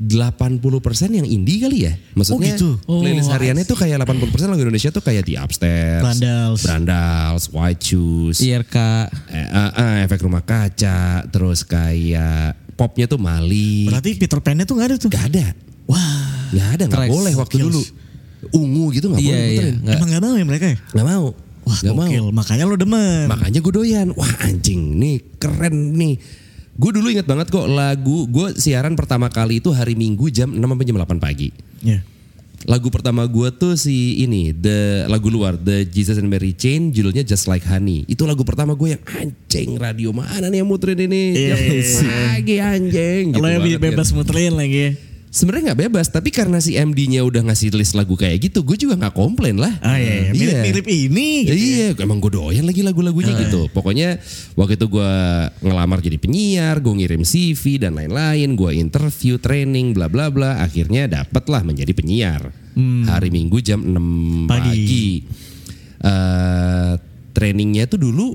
[SPEAKER 2] 80% yang indie kali ya. Maksudnya
[SPEAKER 3] Oh, gitu?
[SPEAKER 2] playlist
[SPEAKER 3] Oh,
[SPEAKER 2] hariannya tuh kayak 80% lagu Indonesia tuh kayak The Upstairs,
[SPEAKER 3] Brandals.
[SPEAKER 2] Brandals, White Shoes,
[SPEAKER 1] IRK.
[SPEAKER 2] eh, eh, eh, efek rumah kaca, terus kayak popnya tuh Mali.
[SPEAKER 3] Berarti Peter Pan-nya tuh gak ada tuh.
[SPEAKER 2] Gak ada.
[SPEAKER 3] Wah.
[SPEAKER 2] Gak ada, gak
[SPEAKER 1] Tracks,
[SPEAKER 2] boleh waktu
[SPEAKER 3] kills.
[SPEAKER 2] dulu. Ungu gitu gak
[SPEAKER 1] Iya,
[SPEAKER 2] boleh
[SPEAKER 1] iya. Nggak.
[SPEAKER 3] Emang gak mau ya mereka ya?
[SPEAKER 2] Gak mau.
[SPEAKER 3] Wah
[SPEAKER 2] gak mau.
[SPEAKER 3] Makanya lo demen.
[SPEAKER 2] Makanya gue doyan. Wah anjing nih keren nih. Gue dulu inget banget kok lagu gue siaran pertama kali itu hari Minggu jam 6 sampai jam 8 pagi.
[SPEAKER 3] Iya.
[SPEAKER 2] Lagu pertama gue tuh si ini, the lagu luar, The Jesus and Mary Chain, judulnya Just Like Honey. Itu lagu pertama gue yang anjing radio mana nih yang muterin ini?
[SPEAKER 3] Iya,
[SPEAKER 2] Jam
[SPEAKER 3] iya,
[SPEAKER 2] pagi anjing.
[SPEAKER 3] Lo yang bebas
[SPEAKER 2] kan.
[SPEAKER 3] muterin lagi.
[SPEAKER 2] Sebenarnya nggak bebas, tapi karena si MD-nya udah ngasih list lagu kayak gitu, gue juga nggak komplain lah.
[SPEAKER 3] Ah iya, iya. mirip-mirip ini.
[SPEAKER 2] Ya
[SPEAKER 3] gitu ya.
[SPEAKER 2] Iya, emang gue doyan lagi lagu-lagunya gitu. Pokoknya waktu itu gue ngelamar jadi penyiar, gue ngirim CV dan lain-lain, gue interview, training, bla bla bla. Akhirnya dapet lah menjadi penyiar. Hari Minggu jam 6
[SPEAKER 3] Pagi.
[SPEAKER 2] pagi. Eh, trainingnya tuh dulu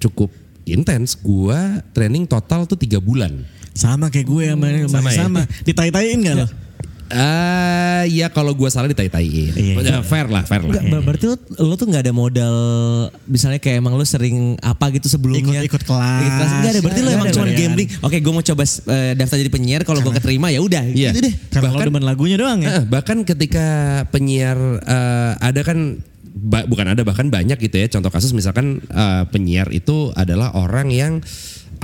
[SPEAKER 2] cukup intens. Gue training total tuh tiga bulan.
[SPEAKER 3] Sama kayak gue sama
[SPEAKER 2] Sama
[SPEAKER 3] sama.
[SPEAKER 2] ya?
[SPEAKER 3] sama. Ditai-taiin gak lo?
[SPEAKER 2] Ah, ya kalau gue salah ditai-taiin.
[SPEAKER 3] Iya,
[SPEAKER 2] Ya, fair lah, fair lah.
[SPEAKER 1] Ber- berarti lo, lo tuh nggak ada modal misalnya kayak emang lo sering apa gitu sebelumnya
[SPEAKER 3] Ikut- ikut kelas.
[SPEAKER 1] Enggak ada berarti lo emang cuma gambling oke gue mau coba eh, daftar jadi penyiar kalau gue keterima ya udah
[SPEAKER 2] Iya.
[SPEAKER 1] gitu deh
[SPEAKER 3] Karena lo
[SPEAKER 2] Bahkan-
[SPEAKER 3] demen lagunya doang ya.
[SPEAKER 2] Eh, bahkan ketika penyiar eh, ada kan ba- bukan ada bahkan banyak gitu ya contoh kasus misalkan eh, penyiar itu adalah orang yang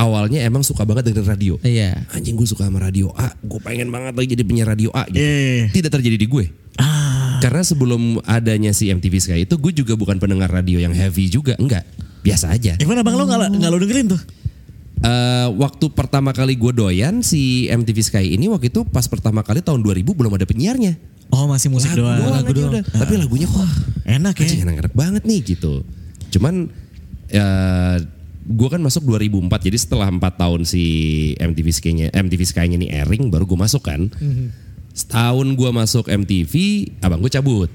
[SPEAKER 2] awalnya emang suka banget dengan radio.
[SPEAKER 1] Iya.
[SPEAKER 2] Anjing gue suka sama radio A, gue pengen banget lagi jadi penyiar radio A gitu.
[SPEAKER 3] Iya.
[SPEAKER 2] Tidak terjadi di gue.
[SPEAKER 3] Ah.
[SPEAKER 2] Karena sebelum adanya si MTV Sky itu gue juga bukan pendengar radio yang heavy juga, enggak. Biasa aja.
[SPEAKER 3] Even abang lo gak, nggak lo dengerin tuh?
[SPEAKER 2] Eh, waktu pertama kali gue doyan si MTV Sky ini waktu itu pas pertama kali tahun 2000 belum ada penyiarnya.
[SPEAKER 3] Oh masih musik
[SPEAKER 2] Lagu
[SPEAKER 3] doang.
[SPEAKER 2] doang aja udah. Tapi lagunya kok
[SPEAKER 3] Enak ya.
[SPEAKER 2] anjing enak-enak banget nih gitu. Cuman ya gue kan masuk 2004 jadi setelah 4 tahun si MTV Sky-nya MTV Sky-nya ini airing baru gue masuk kan. Setahun gue masuk MTV, abang gue cabut.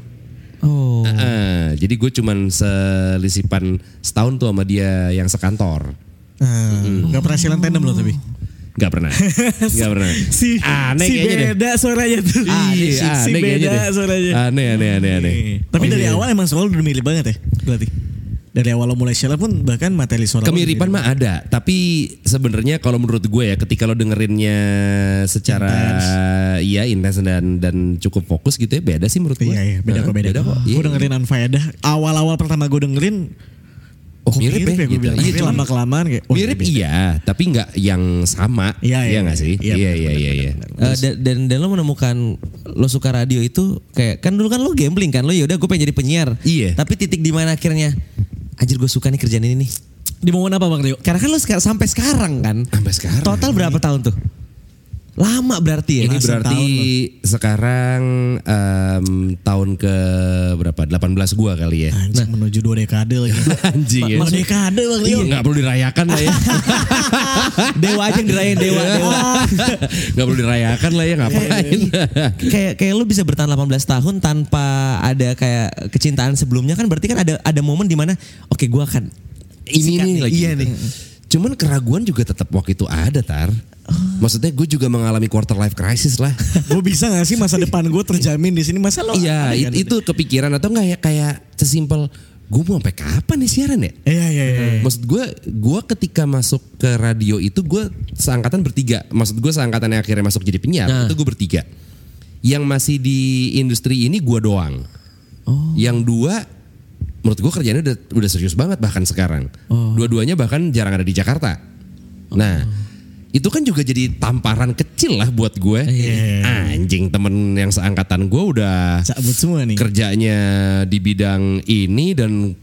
[SPEAKER 1] oh
[SPEAKER 2] Heeh, jadi gue cuman selisipan setahun tuh sama dia yang sekantor.
[SPEAKER 3] Ah, Gak pernah silang tandem lo tapi.
[SPEAKER 2] Gak pernah. Gak pernah.
[SPEAKER 3] Si,
[SPEAKER 2] aneh
[SPEAKER 3] si
[SPEAKER 2] deh.
[SPEAKER 3] beda suaranya tuh.
[SPEAKER 2] Iya,
[SPEAKER 3] si, si
[SPEAKER 2] aneh kayaknya
[SPEAKER 3] beda
[SPEAKER 2] deh.
[SPEAKER 3] suaranya.
[SPEAKER 2] Aneh, aneh, aneh, aneh.
[SPEAKER 3] Tapi
[SPEAKER 2] Oh,
[SPEAKER 3] dari
[SPEAKER 2] iya.
[SPEAKER 3] awal emang selalu udah mirip banget ya berarti. Dari awal lo mulai siaran pun bahkan materi suara
[SPEAKER 2] Kemiripan
[SPEAKER 3] mirip.
[SPEAKER 2] mah ada, tapi sebenarnya kalau menurut gue ya ketika lo dengerinnya secara iya intens dan dan cukup fokus gitu ya beda sih menurut gue.
[SPEAKER 3] Iya iya beda kok beda, kok.
[SPEAKER 2] Iya.
[SPEAKER 3] Gue dengerin Unfaedah awal-awal pertama gue dengerin
[SPEAKER 2] Oh,
[SPEAKER 3] kok
[SPEAKER 2] mirip ya,
[SPEAKER 3] gue
[SPEAKER 2] gitu.
[SPEAKER 3] bilang.
[SPEAKER 2] Iya,
[SPEAKER 3] Tapi
[SPEAKER 2] cuman-
[SPEAKER 3] lama kelamaan kayak wah,
[SPEAKER 2] mirip
[SPEAKER 3] beda.
[SPEAKER 2] iya, tapi nggak yang sama.
[SPEAKER 3] Iya, iya,
[SPEAKER 2] nggak sih?
[SPEAKER 3] iya,
[SPEAKER 2] Iya iya iya iya.
[SPEAKER 1] Eh, dan, dan dan lo menemukan lo suka radio itu kayak kan dulu kan lo gambling kan lo ya udah gue pengen jadi penyiar
[SPEAKER 2] Iya.
[SPEAKER 1] tapi titik di mana akhirnya anjir gue suka nih kerjaan ini nih
[SPEAKER 3] Di momen apa Bang Rio?
[SPEAKER 1] karena kan lo seka- sampai sekarang kan
[SPEAKER 2] Sampai sekarang.
[SPEAKER 1] total berapa tahun tuh lama berarti ya
[SPEAKER 2] Ini berarti
[SPEAKER 3] tahun
[SPEAKER 2] sekarang em, tahun ke berapa? 18 gua kali ya.
[SPEAKER 3] Anjing menuju dua dekade lagi.
[SPEAKER 2] Anjing ya.
[SPEAKER 3] Dekade Bang.
[SPEAKER 2] Iya, nggak perlu dirayakan lah ya.
[SPEAKER 1] dewa aja yang dirayain dewa dewa
[SPEAKER 2] Nggak perlu dirayakan lah ya ngapain.
[SPEAKER 1] kayak kayak lu bisa bertahan 18 tahun tanpa ada kayak kecintaan sebelumnya kan berarti kan ada ada momen di mana oke gua akan
[SPEAKER 2] ini nih, lagi.
[SPEAKER 1] iya nih.
[SPEAKER 2] Cuman keraguan juga tetap waktu itu ada tar. Maksudnya gue juga mengalami quarter life crisis lah.
[SPEAKER 3] Gue bisa gak sih masa depan gue terjamin di sini? Masa lo?
[SPEAKER 2] Iya, it- itu kepikiran atau enggak ya kayak sesimpel gue mau sampai kapan nih siaran ya?
[SPEAKER 3] Iya iya iya.
[SPEAKER 2] Maksud gue, gue ketika masuk ke radio itu gue seangkatan bertiga. Maksud gue seangkatan yang akhirnya masuk jadi penyiar
[SPEAKER 1] Nah.
[SPEAKER 2] itu gue bertiga. Yang masih di industri ini gue doang. Yang dua, menurut gue kerjanya udah udah serius banget bahkan sekarang. Dua-duanya bahkan jarang ada di Jakarta. Nah, itu kan juga jadi tamparan kecil lah buat gue. Anjing temen yang seangkatan gue udah
[SPEAKER 3] Cabut semua nih.
[SPEAKER 2] kerjanya di bidang ini dan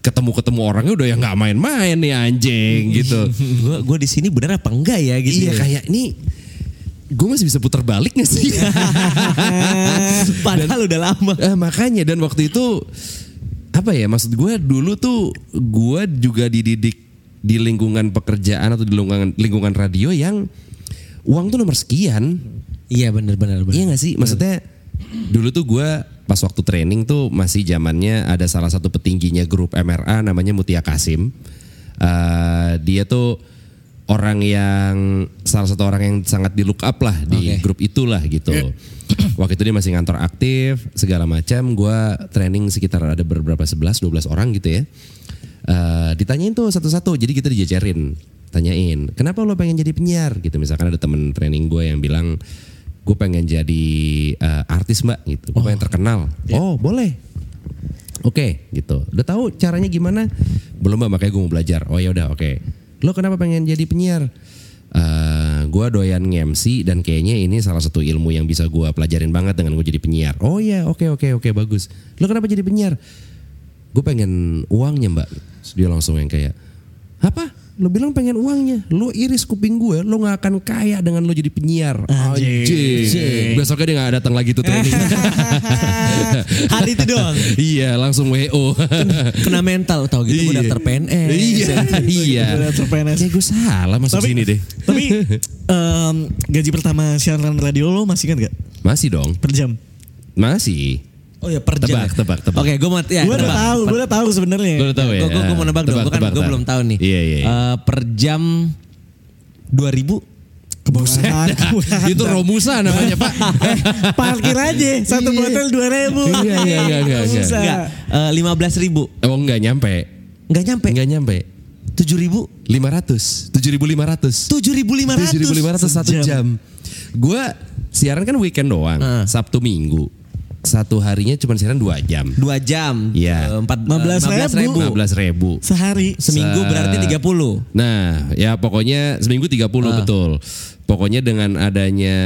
[SPEAKER 2] ketemu-ketemu orangnya udah yang nggak main-main nih anjing gitu.
[SPEAKER 1] Gue gue di sini bener apa enggak ya gitu.
[SPEAKER 2] iya
[SPEAKER 1] ya.
[SPEAKER 2] kayak ini gue masih bisa putar balik gak sih?
[SPEAKER 1] Padahal udah lama.
[SPEAKER 2] Eh, makanya dan waktu itu apa ya maksud gue dulu tuh gue juga dididik di lingkungan pekerjaan atau di lingkungan lingkungan radio yang uang tuh nomor sekian.
[SPEAKER 1] Iya bener bener.
[SPEAKER 2] Iya gak sih? Maksudnya dulu tuh gue pas waktu training tuh masih zamannya ada salah satu petingginya grup MRA namanya Mutia Kasim. Eh, dia tuh orang yang salah satu orang yang sangat di look up lah di
[SPEAKER 1] Oke.
[SPEAKER 2] grup itulah gitu. Waktu itu dia masih ngantor aktif segala macam. Gue training sekitar ada beberapa 11 12 orang gitu ya. Eh, ditanyain tuh satu-satu. Jadi kita dijajarin, tanyain, "Kenapa lo pengen jadi penyiar?" gitu. Misalkan ada temen training gue yang bilang, "Gue pengen jadi eh, artis, Mbak." gitu. Gue pengen terkenal. Oh, boleh. Oke, gitu. Udah tahu caranya gimana? Belum mbak, makanya gue mau belajar. Oh ya udah, oke. Lo kenapa pengen jadi penyiar? Eh, gue doyan nge-MC dan kayaknya ini salah satu ilmu yang bisa gue pelajarin banget dengan gue jadi penyiar. Oh ya, oke oke oke bagus. Lo kenapa jadi penyiar? Gue pengen uangnya mbak. Terus dia langsung yang kayak, apa? Lo bilang pengen uangnya, lo iris kuping gue, lo gak akan kaya dengan lo jadi penyiar.
[SPEAKER 3] Anjing.
[SPEAKER 2] Besoknya dia gak datang lagi tuh training.
[SPEAKER 1] Hari itu doang.
[SPEAKER 2] iya, langsung WO.
[SPEAKER 1] Kena mental tau gitu gue
[SPEAKER 2] Iya.
[SPEAKER 1] daftar PNS.
[SPEAKER 2] iya, iya.
[SPEAKER 3] Gue daftar PNS.
[SPEAKER 2] Kayak gue salah masuk sini deh.
[SPEAKER 3] Tapi em, gaji pertama siaran radio lo masih kan gak?
[SPEAKER 2] Masih dong,
[SPEAKER 3] Per jam?
[SPEAKER 2] masih.
[SPEAKER 1] Oh ya per jam.
[SPEAKER 2] Tebak, tebak, tebak.
[SPEAKER 1] Oke, gue mau ya.
[SPEAKER 3] gue udah
[SPEAKER 1] tebak.
[SPEAKER 3] tahu, gue udah tahu sebenarnya.
[SPEAKER 2] Gue udah tahu ya.
[SPEAKER 1] Gue mau nebak dong. Gue kan
[SPEAKER 2] Tebak,
[SPEAKER 1] gue
[SPEAKER 2] tebak,
[SPEAKER 1] belum tahu nih.
[SPEAKER 2] Iya, iya. iya.
[SPEAKER 1] Eh, per jam 2000
[SPEAKER 3] Kebusan.
[SPEAKER 2] Itu Romusa namanya Pak.
[SPEAKER 3] Parkir aja satu
[SPEAKER 2] Iya.
[SPEAKER 3] botol dua ribu.
[SPEAKER 2] Iya, iya, iya, iya, iya.
[SPEAKER 1] enggak eh, 15 ribu
[SPEAKER 2] Oh enggak nyampe.
[SPEAKER 1] enggak nyampe
[SPEAKER 2] Enggak nyampe.
[SPEAKER 1] 7 ribu
[SPEAKER 2] 500. 7500.
[SPEAKER 1] 7500
[SPEAKER 2] 7500 satu
[SPEAKER 3] Sejam.
[SPEAKER 2] jam. Gue siaran kan weekend doang,
[SPEAKER 1] Heeh.
[SPEAKER 2] Sabtu Minggu. Satu harinya cuma siaran 2 jam.
[SPEAKER 1] 2 jam
[SPEAKER 2] Iya.
[SPEAKER 1] Eh, empat-
[SPEAKER 3] 15
[SPEAKER 1] ribu
[SPEAKER 2] 15 ribu.
[SPEAKER 3] Sehari.
[SPEAKER 1] seminggu
[SPEAKER 2] Se-
[SPEAKER 1] berarti 30
[SPEAKER 2] Nah, ya pokoknya seminggu 30
[SPEAKER 1] Ah.
[SPEAKER 2] betul. Pokoknya dengan adanya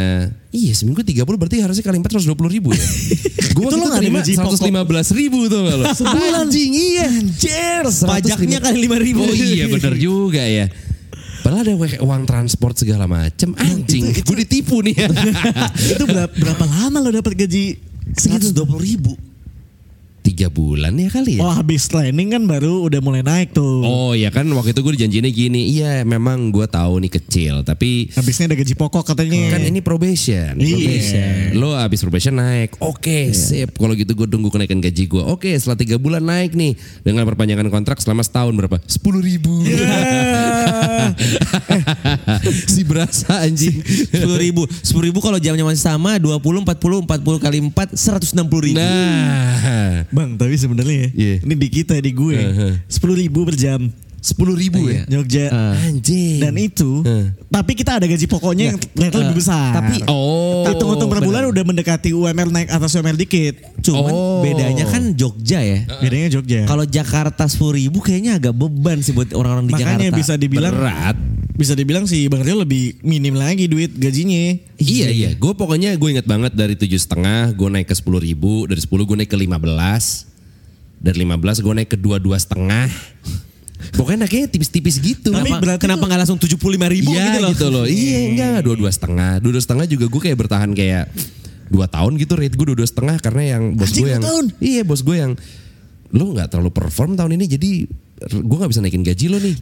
[SPEAKER 2] Iya seminggu 30 berarti harusnya kali 4 120 ribu ya. Gue
[SPEAKER 3] Itu lo nggak
[SPEAKER 2] terima
[SPEAKER 3] gaji pokok?
[SPEAKER 2] 115 ribu tuh gak lo?
[SPEAKER 3] Sebulan.
[SPEAKER 2] Anjing iya.
[SPEAKER 3] Anjir.
[SPEAKER 1] pajaknya kali 5 ribu
[SPEAKER 2] Oh iya bener juga ya. Padahal ada uang transport segala macem. Anjing, gue ditipu nih ya.
[SPEAKER 3] itu berapa, berapa lama lo dapat gaji segitu?
[SPEAKER 1] 120 ribu
[SPEAKER 2] Tiga bulan ya kali ya.
[SPEAKER 3] Oh habis training kan baru udah mulai naik tuh.
[SPEAKER 2] Oh ya kan waktu itu gue dijanjiinnya gini. Iya memang gue tahu nih kecil. Tapi
[SPEAKER 3] Habisnya ada gaji pokok katanya.
[SPEAKER 2] kan ini probation.
[SPEAKER 3] Iya.
[SPEAKER 2] probation. Lo abis probation naik. Oke sip. Kalau gitu gue tunggu kenaikan gaji gue. Oke setelah tiga bulan naik nih. Dengan perpanjangan kontrak selama setahun berapa? Sepuluh ribu. si berasa anjing.
[SPEAKER 1] 10 ribu 10 ribu kalau jamnya masih sama 20 40 40 kali 4 160 ribu
[SPEAKER 2] Nah.
[SPEAKER 3] Bang tapi sebenarnya ya,
[SPEAKER 2] Iya.
[SPEAKER 3] ini di kita di gue. Sepuluh ribu per jam
[SPEAKER 2] Sepuluh ribu ya.
[SPEAKER 3] Jogja.
[SPEAKER 2] Anjing.
[SPEAKER 3] Dan itu,
[SPEAKER 2] Eh.
[SPEAKER 3] tapi kita ada gaji pokoknya yang ternyata lebih besar.
[SPEAKER 1] tapi
[SPEAKER 2] Oh.
[SPEAKER 3] hitung-hitung per bulan udah mendekati UMR naik atas UMR dikit.
[SPEAKER 1] cuman
[SPEAKER 2] Oh.
[SPEAKER 1] bedanya kan Jogja ya
[SPEAKER 3] Bedanya Jogja.
[SPEAKER 1] kalau Jakarta 10 ribu kayaknya agak beban sih buat orang-orang di
[SPEAKER 3] Makanya
[SPEAKER 1] Jakarta
[SPEAKER 3] bisa dibilang
[SPEAKER 2] berat.
[SPEAKER 3] bisa dibilang sih Bang Rio lebih minim lagi duit gajinya.
[SPEAKER 2] Iya iya, gue pokoknya gue inget banget dari tujuh setengah gue naik ke sepuluh ribu, dari sepuluh gue naik ke lima belas, dari lima belas gue naik ke dua dua setengah. Pokoknya naiknya tipis-tipis gitu.
[SPEAKER 3] Tapi
[SPEAKER 1] kenapa,
[SPEAKER 3] berarti
[SPEAKER 1] kenapa nggak langsung 75 ribu
[SPEAKER 2] Iya
[SPEAKER 1] gitu loh?
[SPEAKER 2] Iya enggak enggak dua dua setengah, dua dua setengah juga gue kayak bertahan kayak dua tahun gitu rate gue dua dua setengah karena yang bos
[SPEAKER 3] Anjing,
[SPEAKER 2] gue yang
[SPEAKER 3] tahun?
[SPEAKER 2] iya bos gue yang lo nggak terlalu perform tahun ini jadi gue nggak bisa naikin gaji lo nih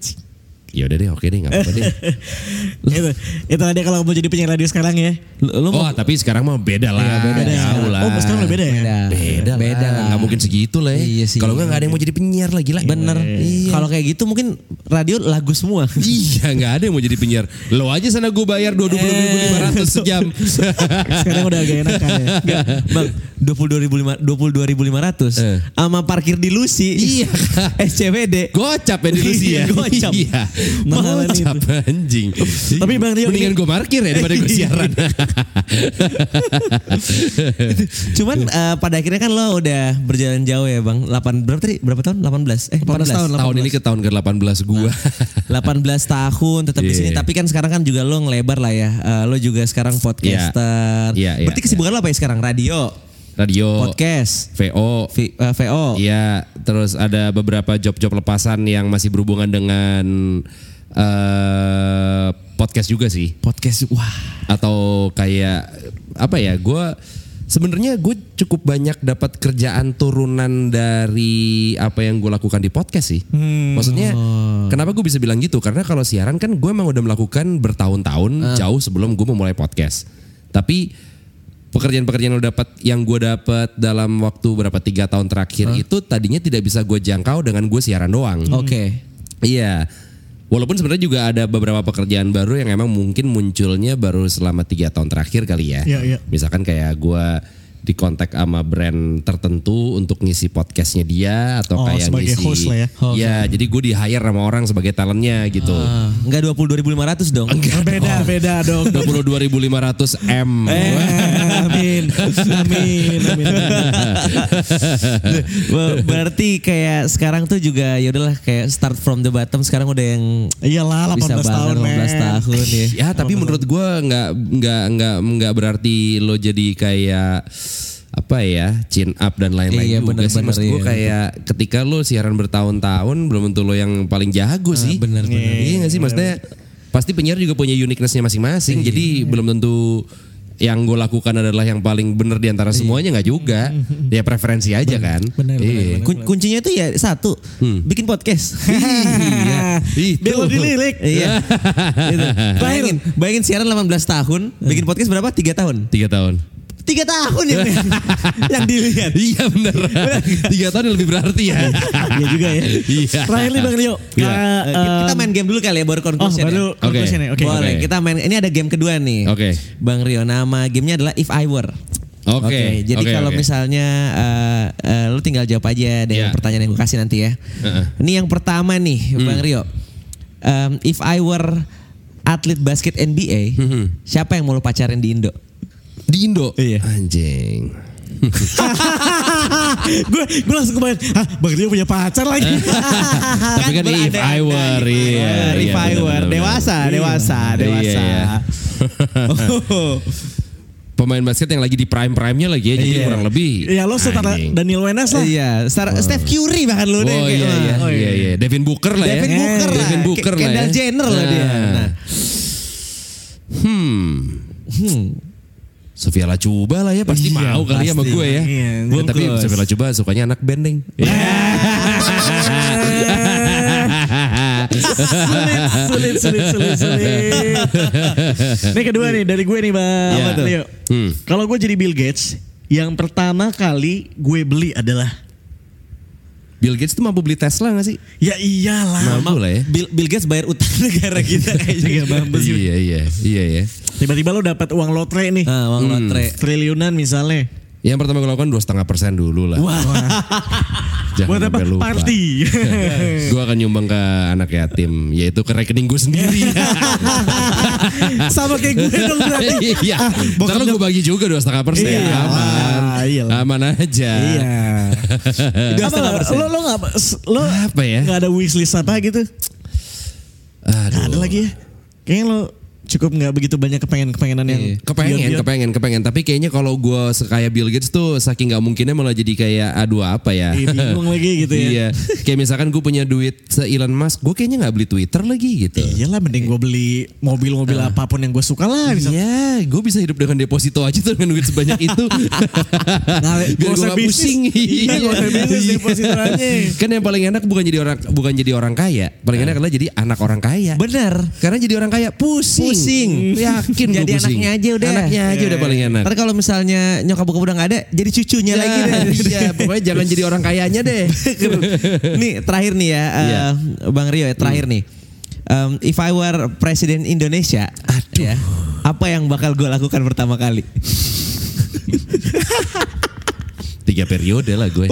[SPEAKER 2] Ya udah deh, oke deh, nggak apa-apa deh.
[SPEAKER 3] itu itu tadi kalau mau jadi penyiar radio sekarang ya.
[SPEAKER 1] Lu, lu
[SPEAKER 2] Oh,
[SPEAKER 1] mau
[SPEAKER 2] tapi sekarang mah beda lah.
[SPEAKER 1] Iya, beda.
[SPEAKER 2] Jauh lah.
[SPEAKER 3] Oh, sekarang udah beda ya?
[SPEAKER 1] beda.
[SPEAKER 2] Beda,
[SPEAKER 1] beda
[SPEAKER 2] lah. Nggak mungkin segitu lah ya.
[SPEAKER 1] Iya sih.
[SPEAKER 2] Kalau nggak nggak ada yang mau jadi penyiar lagi lah.
[SPEAKER 1] Bener.
[SPEAKER 2] Iya.
[SPEAKER 1] Kalau kayak gitu mungkin radio lagu semua.
[SPEAKER 2] Iya nggak ada yang mau jadi penyiar. Lo aja sana gue bayar dua puluh ribu lima ratus sejam.
[SPEAKER 3] Sekarang udah agak enakan ya.
[SPEAKER 1] Enggak, Bang, 22.500 22.500
[SPEAKER 2] Eh.
[SPEAKER 1] sama parkir di Lucy.
[SPEAKER 2] Iya.
[SPEAKER 1] SCBD.
[SPEAKER 2] Gocap ya di Lucy ya.
[SPEAKER 1] Gocap.
[SPEAKER 2] Iya.
[SPEAKER 3] Mahalan
[SPEAKER 2] Gocap anjing.
[SPEAKER 3] Tapi Bang Rio,
[SPEAKER 2] Mendingan gue parkir ya daripada gue siaran.
[SPEAKER 1] Cuman eh, pada akhirnya kan lo udah berjalan jauh ya, Bang. 8 berapa tadi? Berapa tahun? 18. Eh,
[SPEAKER 3] 18 tahun,
[SPEAKER 2] tahun ini ke tahun ke-18 gue.
[SPEAKER 1] 18 tahun tetap di
[SPEAKER 2] Iya.
[SPEAKER 1] sini tapi kan sekarang kan juga lo ngelebar lah ya. Eh, lo juga sekarang podcaster.
[SPEAKER 2] Iya, iya,
[SPEAKER 1] Berarti kesibukan lo apa ya sekarang? Radio,
[SPEAKER 2] Radio.
[SPEAKER 1] podcast,
[SPEAKER 2] VO.
[SPEAKER 1] V- eh, VO.
[SPEAKER 2] Iya, terus ada beberapa job-job lepasan yang masih berhubungan dengan eh podcast juga sih.
[SPEAKER 1] Podcast. Wah.
[SPEAKER 2] Atau kayak apa ya? Gue sebenarnya gue cukup banyak dapat kerjaan turunan dari apa yang gue lakukan di podcast sih. Maksudnya kenapa gue bisa bilang gitu? Karena kalau siaran kan gue emang udah melakukan bertahun-tahun jauh sebelum gue memulai podcast. Tapi pekerjaan-pekerjaan lo dapat yang gue dapat dalam waktu berapa tiga tahun terakhir itu tadinya tidak bisa gue jangkau dengan gue siaran doang.
[SPEAKER 1] Oke.
[SPEAKER 2] Iya. Walaupun sebenarnya juga ada beberapa pekerjaan baru yang emang mungkin munculnya baru selama tiga tahun terakhir kali ya.
[SPEAKER 3] Iya, iya.
[SPEAKER 2] Misalkan kayak gue di kontak sama brand tertentu untuk ngisi podcastnya dia atau
[SPEAKER 3] Oh,
[SPEAKER 2] kayak
[SPEAKER 3] sebagai
[SPEAKER 2] ngisi.
[SPEAKER 3] host lah ya.
[SPEAKER 2] Iya, jadi gue di hire sama orang sebagai talentnya gitu.
[SPEAKER 1] Ah, enggak 22.500 dong.
[SPEAKER 3] Oh, beda beda dong.
[SPEAKER 2] 22.500 M.
[SPEAKER 3] Eh, amin. Amin. Amin.
[SPEAKER 1] Ber- Berarti kayak sekarang tuh juga ya udahlah kayak start from the bottom sekarang udah yang
[SPEAKER 3] Iyalah 18
[SPEAKER 1] bisa
[SPEAKER 3] tahun,
[SPEAKER 1] banget 15
[SPEAKER 3] men.
[SPEAKER 1] tahun ya.
[SPEAKER 2] Ya tapi menurut gue nggak nggak nggak nggak berarti lo jadi kayak apa ya chin up dan lain-lain
[SPEAKER 1] Iya,
[SPEAKER 2] juga sih.
[SPEAKER 1] bener-bener,
[SPEAKER 2] maksud gue
[SPEAKER 1] iya,
[SPEAKER 2] kayak ketika lo siaran bertahun-tahun belum tentu lo yang paling jago sih.
[SPEAKER 1] bener, bener.
[SPEAKER 2] iya nggak sih? maksudnya pasti penyiar juga punya uniquenessnya masing-masing. Jadi belum tentu yang gue lakukan adalah yang paling bener di antara semuanya nggak juga. Ya preferensi aja kan?
[SPEAKER 3] bener,
[SPEAKER 2] iya.
[SPEAKER 1] Kun- kuncinya itu ya satu, bikin podcast.
[SPEAKER 2] iya itu.
[SPEAKER 3] Biar lo dilirik.
[SPEAKER 1] iya. Gitu. Bayangin, bayangin siaran 18 tahun, bikin podcast berapa? 3 tahun.
[SPEAKER 2] tiga tahun
[SPEAKER 1] Tiga tahun ya yang dilihat.
[SPEAKER 2] Iya bener. Tiga tahun yang lebih berarti ya.
[SPEAKER 3] Iya juga ya.
[SPEAKER 2] Iya.
[SPEAKER 3] Terakhir nih Bang Rio.
[SPEAKER 2] Iya.
[SPEAKER 1] Eh, kita main game dulu kali ya baru
[SPEAKER 3] Oh
[SPEAKER 1] conclusion
[SPEAKER 3] baru
[SPEAKER 1] ya.
[SPEAKER 3] conclusion ya. Oke.
[SPEAKER 1] Boleh,
[SPEAKER 2] Oke.
[SPEAKER 1] kita main. Ini ada game kedua nih.
[SPEAKER 2] Oke.
[SPEAKER 1] Bang Rio, nama gamenya adalah If I Were.
[SPEAKER 2] Oke.
[SPEAKER 1] jadi
[SPEAKER 2] Oke,
[SPEAKER 1] kalau
[SPEAKER 2] oke.
[SPEAKER 1] misalnya eh, eh, lu tinggal jawab aja dengan
[SPEAKER 2] Iya.
[SPEAKER 1] pertanyaan yang gue kasih nanti ya.
[SPEAKER 2] Heeh.
[SPEAKER 1] Ini yang pertama nih,
[SPEAKER 2] Hmm.
[SPEAKER 1] Bang Rio. Em, if I were atlet basket NBA,
[SPEAKER 2] Hmm.
[SPEAKER 1] siapa yang mau lu pacarin di Indo?
[SPEAKER 2] Di Indo.
[SPEAKER 1] Iya.
[SPEAKER 2] Anjing.
[SPEAKER 3] gue gue langsung kebayang, ah Bang Rio punya pacar lagi.
[SPEAKER 2] Tapi kan if I were, iya.
[SPEAKER 1] if
[SPEAKER 2] iya,
[SPEAKER 1] I were dewasa, dewasa,
[SPEAKER 2] Iya,
[SPEAKER 1] dewasa.
[SPEAKER 2] iya. Pemain basket yang lagi di prime prime-nya lagi ya, jadi
[SPEAKER 1] Iya.
[SPEAKER 2] kurang lebih.
[SPEAKER 3] ya lo setara. Daniel Wenas lah.
[SPEAKER 1] Iya, Star- Steph Curry bahkan lu deh.
[SPEAKER 2] Oh
[SPEAKER 1] kayak,
[SPEAKER 2] iya iya,
[SPEAKER 3] Oh,
[SPEAKER 2] iya iya. Devin Booker lah ya.
[SPEAKER 1] Devin Booker lah.
[SPEAKER 2] Devin Booker lah ya.
[SPEAKER 1] Kendall Jenner lah dia. Nah.
[SPEAKER 2] Hmm.
[SPEAKER 1] Hmm.
[SPEAKER 2] Sofia Lacuba lah ya pasti
[SPEAKER 3] Iya,
[SPEAKER 2] mau kali ya sama gue ya.
[SPEAKER 3] Iya,
[SPEAKER 2] Ya, tapi
[SPEAKER 1] bungkus.
[SPEAKER 2] Sofia Lacuba sukanya anak bendeng.
[SPEAKER 3] sulit, sulit, sulit, sulit. Ini kedua nih dari gue nih bang.
[SPEAKER 2] Apa tuh?
[SPEAKER 3] Leo.
[SPEAKER 2] Hmm.
[SPEAKER 3] Kalau gue jadi Bill Gates, yang pertama kali gue beli adalah
[SPEAKER 2] Bill Gates tuh mampu beli Tesla gak sih?
[SPEAKER 3] ya iyalah.
[SPEAKER 2] Mampu lah ya.
[SPEAKER 1] Bill, Bill Gates bayar utang negara kita kayaknya mampus.
[SPEAKER 2] Iya iya iya ya.
[SPEAKER 3] Tiba-tiba lo dapat uang lotre nih,
[SPEAKER 1] Ah, uang lotre.
[SPEAKER 3] triliunan misalnya.
[SPEAKER 2] Yang pertama gue lakukan dua setengah persen dulu lah.
[SPEAKER 1] Wah.
[SPEAKER 2] Jangan
[SPEAKER 3] Buat apa?
[SPEAKER 2] lupa.
[SPEAKER 3] Party.
[SPEAKER 2] gue akan nyumbang ke anak yatim, yaitu ke rekening gue sendiri.
[SPEAKER 3] Sama kayak gue dong berarti.
[SPEAKER 2] Iya. Ntar gue bagi juga dua setengah persen.
[SPEAKER 3] Iya.
[SPEAKER 2] Aman.
[SPEAKER 3] Ah, iyalah.
[SPEAKER 2] Aman aja.
[SPEAKER 3] Iya.
[SPEAKER 1] Dua
[SPEAKER 3] Apa, lo lo nggak lo
[SPEAKER 2] Apa ya?
[SPEAKER 3] nggak ada wishlist apa gitu?
[SPEAKER 2] Aduh.
[SPEAKER 3] Nggak ada lagi ya. Kayaknya lo cukup nggak begitu banyak kepengen-kepengenan yang
[SPEAKER 1] Iya.
[SPEAKER 2] Kepengen, kepengen, kepengen. Tapi kayaknya kalau gue sekaya Bill Gates tuh saking nggak mungkinnya malah jadi kayak aduh apa ya?
[SPEAKER 3] Iya, bingung lagi gitu ya.
[SPEAKER 2] iya. Kayak misalkan gue punya duit se Elon Musk, gue kayaknya nggak beli Twitter lagi gitu.
[SPEAKER 3] Iyalah mending gue beli mobil-mobil apa pun yang gue suka lah. Bisa.
[SPEAKER 2] Iya, gue bisa hidup dengan deposito aja tuh dengan duit sebanyak itu. Biar
[SPEAKER 3] nggak
[SPEAKER 2] gue
[SPEAKER 3] usah
[SPEAKER 2] gak
[SPEAKER 3] bisnis.
[SPEAKER 2] pusing.
[SPEAKER 3] Iya, nggak usah bisnis, deposito aja.
[SPEAKER 2] Kan yang paling enak bukan jadi orang bukan jadi orang kaya, paling enak adalah jadi anak orang kaya.
[SPEAKER 1] Bener.
[SPEAKER 2] Karena jadi orang kaya pusing.
[SPEAKER 1] Pusing.
[SPEAKER 2] Yakin gua
[SPEAKER 1] Jadi
[SPEAKER 2] pusing.
[SPEAKER 1] anaknya aja udah.
[SPEAKER 2] Anaknya aja udah paling enak.
[SPEAKER 1] Ntar kalau misalnya nyokap bokap udah gak ada, jadi cucunya lagi deh.
[SPEAKER 2] Iya, pokoknya jangan jadi orang kayanya deh.
[SPEAKER 1] nih terakhir nih ya, eh,
[SPEAKER 2] Iya.
[SPEAKER 1] Bang Rio ya terakhir nih. Um, if I were presiden Indonesia, ya, apa yang bakal gue lakukan pertama kali?
[SPEAKER 2] Tiga periode lah gue.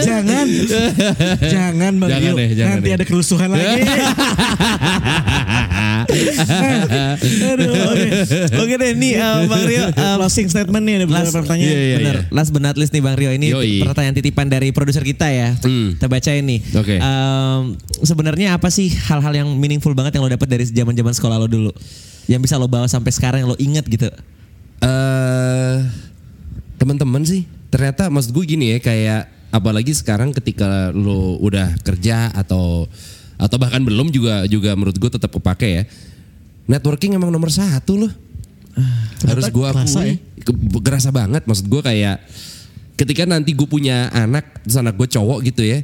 [SPEAKER 3] jangan, jangan Bang
[SPEAKER 2] Jangan deh, jangan
[SPEAKER 3] Nanti
[SPEAKER 2] deh.
[SPEAKER 3] ada kerusuhan lagi. Aduh, oke.
[SPEAKER 1] Oke deh, nih eh, Bang Rio. eh,
[SPEAKER 3] Closing statement nih ada beberapa
[SPEAKER 1] Last,
[SPEAKER 3] pertanyaan.
[SPEAKER 2] Iya, iya,
[SPEAKER 1] bener.
[SPEAKER 2] iya.
[SPEAKER 1] Last but not least nih Bang Rio ini
[SPEAKER 2] Yoi.
[SPEAKER 1] pertanyaan titipan dari produser kita ya.
[SPEAKER 2] Hmm.
[SPEAKER 1] Kita bacain nih.
[SPEAKER 2] Oke.
[SPEAKER 1] Em, Sebenarnya apa sih hal-hal yang meaningful banget yang lo dapet dari zaman-zaman sekolah lo dulu? Yang bisa lo bawa sampai sekarang yang lo inget gitu?
[SPEAKER 2] eh teman-teman sih ternyata maksud gue gini ya kayak apalagi sekarang ketika lo udah kerja atau atau bahkan belum juga juga menurut gue tetap kepake ya. Networking emang nomor satu loh. Harus gue akui. Ke- kerasa banget. Maksud gue kayak ketika nanti gue punya anak terus anak gue cowok gitu ya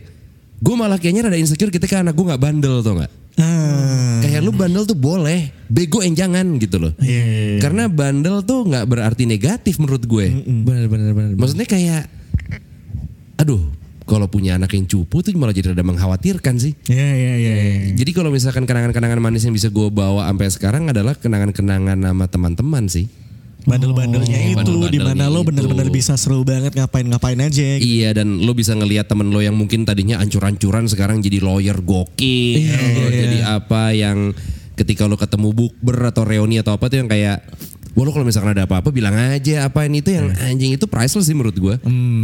[SPEAKER 2] gue malah kayaknya rada insecure ketika anak gue nggak bandel tuh nggak?
[SPEAKER 3] Ah,
[SPEAKER 2] kayak lu bandel tuh boleh bego yang jangan gitu loh.
[SPEAKER 3] Iya, iya, iya.
[SPEAKER 2] karena bandel tuh nggak berarti negatif menurut gue.
[SPEAKER 1] Bener bener bener.
[SPEAKER 2] Maksudnya kayak, aduh, kalau punya anak yang cupu tuh malah jadi rada mengkhawatirkan sih.
[SPEAKER 3] Iya, iya, iya. iya.
[SPEAKER 2] Jadi kalau misalkan kenangan-kenangan manis yang bisa gue bawa sampai sekarang adalah kenangan-kenangan sama teman-teman sih.
[SPEAKER 3] Bandel-bandelnya
[SPEAKER 2] Oh,
[SPEAKER 3] itu
[SPEAKER 2] bandel-bandelnya
[SPEAKER 3] di mana lo bener-bener bisa seru banget ngapain-ngapain aja. gitu.
[SPEAKER 2] Iya dan lo bisa ngelihat temen lo yang mungkin tadinya ancur-ancuran sekarang jadi lawyer gokil, jadi apa yang ketika lo ketemu bukber atau reuni atau apa tuh yang kayak Wah lo kalau misalkan ada apa-apa bilang aja apa ini itu yang anjing itu priceless sih menurut gue.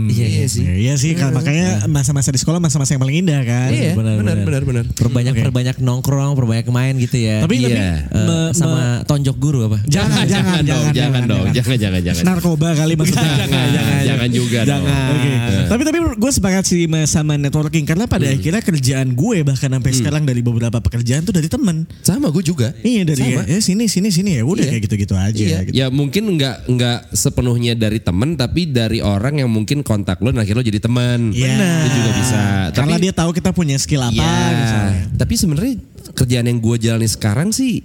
[SPEAKER 3] Iya, iya sih. Iya sih, kan, makanya masa-masa di sekolah masa-masa yang paling indah kan.
[SPEAKER 2] Iya,
[SPEAKER 1] benar,
[SPEAKER 2] benar,
[SPEAKER 1] benar.
[SPEAKER 2] benar, benar.
[SPEAKER 1] Perbanyak perbanyak nongkrong, perbanyak main gitu ya.
[SPEAKER 3] Tapi
[SPEAKER 2] Iya.
[SPEAKER 3] tapi me-
[SPEAKER 1] sama tonjok guru apa?
[SPEAKER 3] jangan, jangan,
[SPEAKER 2] dong, jangan dong, jangan, jangan, jangan.
[SPEAKER 3] Narkoba kali maksudnya.
[SPEAKER 2] Jangan, jangan juga dong.
[SPEAKER 1] Jangan.
[SPEAKER 3] Oke. Tapi tapi gue sepakat sih sama- networking karena pada
[SPEAKER 2] Hmm.
[SPEAKER 3] akhirnya kerjaan gue bahkan sampai sekarang dari beberapa pekerjaan tuh dari temen.
[SPEAKER 2] Sama gue juga.
[SPEAKER 3] Iya dari ya sini sini sini ya udah
[SPEAKER 2] Iya.
[SPEAKER 3] kayak gitu-gitu aja.
[SPEAKER 2] Iya,
[SPEAKER 3] gitu.
[SPEAKER 2] ya mungkin nggak nggak sepenuhnya dari temen, tapi dari orang yang mungkin kontak lo, dan akhirnya lo jadi teman.
[SPEAKER 3] Iya.
[SPEAKER 2] Itu juga bisa.
[SPEAKER 3] Karena
[SPEAKER 2] Tapi
[SPEAKER 3] dia tahu kita punya skill apa misalnya.
[SPEAKER 2] tapi sebenarnya kerjaan yang gue jalani sekarang sih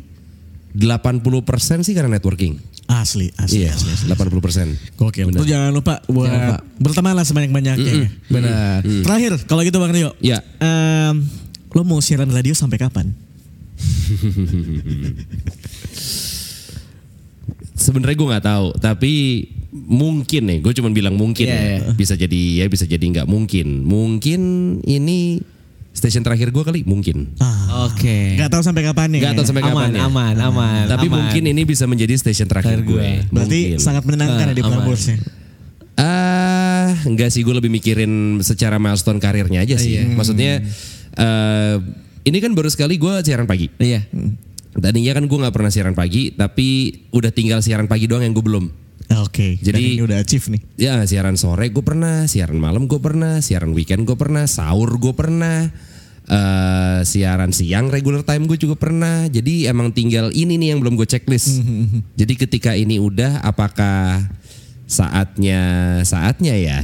[SPEAKER 2] 80% sih karena networking.
[SPEAKER 3] Asli, asli,
[SPEAKER 2] Iya,
[SPEAKER 3] asli. asli.
[SPEAKER 2] 80%.
[SPEAKER 3] Gokil.
[SPEAKER 2] Benar.
[SPEAKER 3] Tuh jangan lupa buat
[SPEAKER 1] Jangan lupa.
[SPEAKER 3] berteman lah sebanyak-banyaknya. ya.
[SPEAKER 1] Benar.
[SPEAKER 3] Terakhir kalau gitu Bang Rio.
[SPEAKER 2] Ya.
[SPEAKER 3] Em, lo mau siaran radio sampai kapan?
[SPEAKER 2] Sebenarnya gue nggak tahu, tapi mungkin nih, gue cuma bilang mungkin
[SPEAKER 1] Iya,
[SPEAKER 2] ya.
[SPEAKER 1] iya.
[SPEAKER 2] Bisa jadi ya, bisa jadi nggak mungkin. Mungkin ini stasiun terakhir gue kali, mungkin.
[SPEAKER 3] Ah,
[SPEAKER 1] Oke.
[SPEAKER 3] Nggak tahu sampai kapan nih.
[SPEAKER 2] Nggak tahu sampai kapan ya.
[SPEAKER 1] aman, aman.
[SPEAKER 2] Tapi
[SPEAKER 1] aman.
[SPEAKER 2] mungkin ini bisa menjadi stasiun terakhir
[SPEAKER 1] Terakhir
[SPEAKER 2] gue.
[SPEAKER 1] gue.
[SPEAKER 3] Berarti
[SPEAKER 2] Mungkin.
[SPEAKER 3] sangat menyenangkan ya di
[SPEAKER 1] Ah, aman.
[SPEAKER 3] Prambors
[SPEAKER 2] Ah, enggak sih gue lebih mikirin secara milestone karirnya aja sih.
[SPEAKER 1] Iya.
[SPEAKER 2] Maksudnya eh ini kan baru sekali gue siaran pagi.
[SPEAKER 1] Iya.
[SPEAKER 2] Tadinya kan gue nggak pernah siaran pagi, tapi udah tinggal siaran pagi doang yang gue belum.
[SPEAKER 3] Oke.
[SPEAKER 2] Jadi-
[SPEAKER 3] dan ini udah achieve nih.
[SPEAKER 2] Ya siaran sore gue pernah, siaran malam gue pernah, siaran weekend gue pernah, sahur gue pernah, eh siaran siang regular time gue juga pernah. Jadi emang tinggal ini nih yang belum gue checklist. Jadi ketika ini udah, apakah saatnya saatnya ya?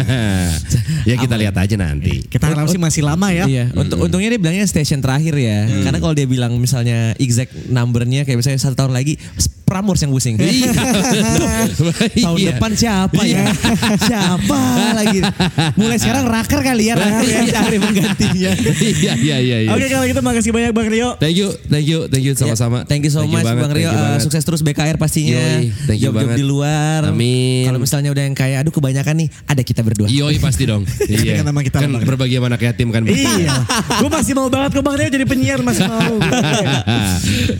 [SPEAKER 2] ya kita lihat aja nanti.
[SPEAKER 3] Kita harap sih masih lama ya.
[SPEAKER 1] Iya. Untuk untungnya dia bilangnya station terakhir ya. Karena kalau dia bilang misalnya exact numbernya kayak misalnya satu tahun lagi Prambors yang pusing.
[SPEAKER 2] Iya.
[SPEAKER 1] tahun
[SPEAKER 2] Iya.
[SPEAKER 1] depan siapa ya? siapa lagi? Mulai sekarang raker kali ya, raker ya cari penggantinya.
[SPEAKER 2] Iya iya iya. iya.
[SPEAKER 3] Oke kalau gitu makasih banyak Bang Rio.
[SPEAKER 2] Thank you, thank you, thank you sama-sama.
[SPEAKER 1] Thank you so much
[SPEAKER 2] banget,
[SPEAKER 1] Bang Rio.
[SPEAKER 2] thank you
[SPEAKER 1] Uh, sukses terus BKR pastinya.
[SPEAKER 2] Yoi, thank you
[SPEAKER 1] Job-job
[SPEAKER 2] banget.
[SPEAKER 1] di luar.
[SPEAKER 2] Amin.
[SPEAKER 1] Kalau misalnya udah yang kayak aduh kebanyakan nih, ada kita berdua.
[SPEAKER 2] Yoi pasti dong. iya.
[SPEAKER 3] Kan nama kita
[SPEAKER 2] kan berbagi sama anak yatim kan.
[SPEAKER 3] Iya. Gue masih mau banget kok Bang Rio jadi penyiar masih mau.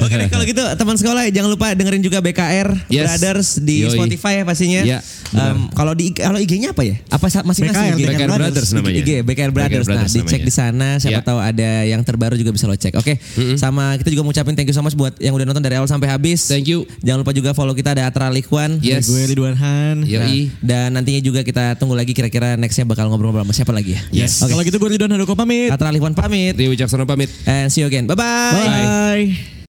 [SPEAKER 1] Oke kalau gitu teman sekolah jangan lupa dengerin dengerin juga BKR
[SPEAKER 2] Yes.
[SPEAKER 1] Brothers di
[SPEAKER 2] Yoi.
[SPEAKER 1] Spotify ya pastinya.
[SPEAKER 2] Iya,
[SPEAKER 1] Em, kalau di kalau IG-nya apa ya? Apa masing-masing?
[SPEAKER 3] BKR,
[SPEAKER 1] IG-nya?
[SPEAKER 2] BKR Brothers namanya.
[SPEAKER 1] IG BKR Brothers.
[SPEAKER 2] BKR
[SPEAKER 1] nah,
[SPEAKER 2] Brothers
[SPEAKER 1] dicek
[SPEAKER 2] namanya.
[SPEAKER 1] di sana. Siapa
[SPEAKER 2] Iya.
[SPEAKER 1] tahu ada yang terbaru juga bisa lo cek. Oke. Sama kita juga ngucapin thank you so much buat yang udah nonton dari awal sampai habis.
[SPEAKER 2] Thank you.
[SPEAKER 1] Jangan lupa juga follow kita ada Atra Likwan.
[SPEAKER 2] Yes.
[SPEAKER 3] Gue Ridwan Han.
[SPEAKER 2] Yoi.
[SPEAKER 1] Nah, dan nantinya juga kita tunggu lagi kira-kira nextnya bakal ngobrol-ngobrol sama siapa lagi ya.
[SPEAKER 3] Yes.
[SPEAKER 1] Oke.
[SPEAKER 3] Kalau gitu gue Ridwan Handoko pamit.
[SPEAKER 1] Atra Likwan pamit.
[SPEAKER 2] Rio Wicaksono pamit.
[SPEAKER 1] And see you again. Bye-bye.
[SPEAKER 3] Bye.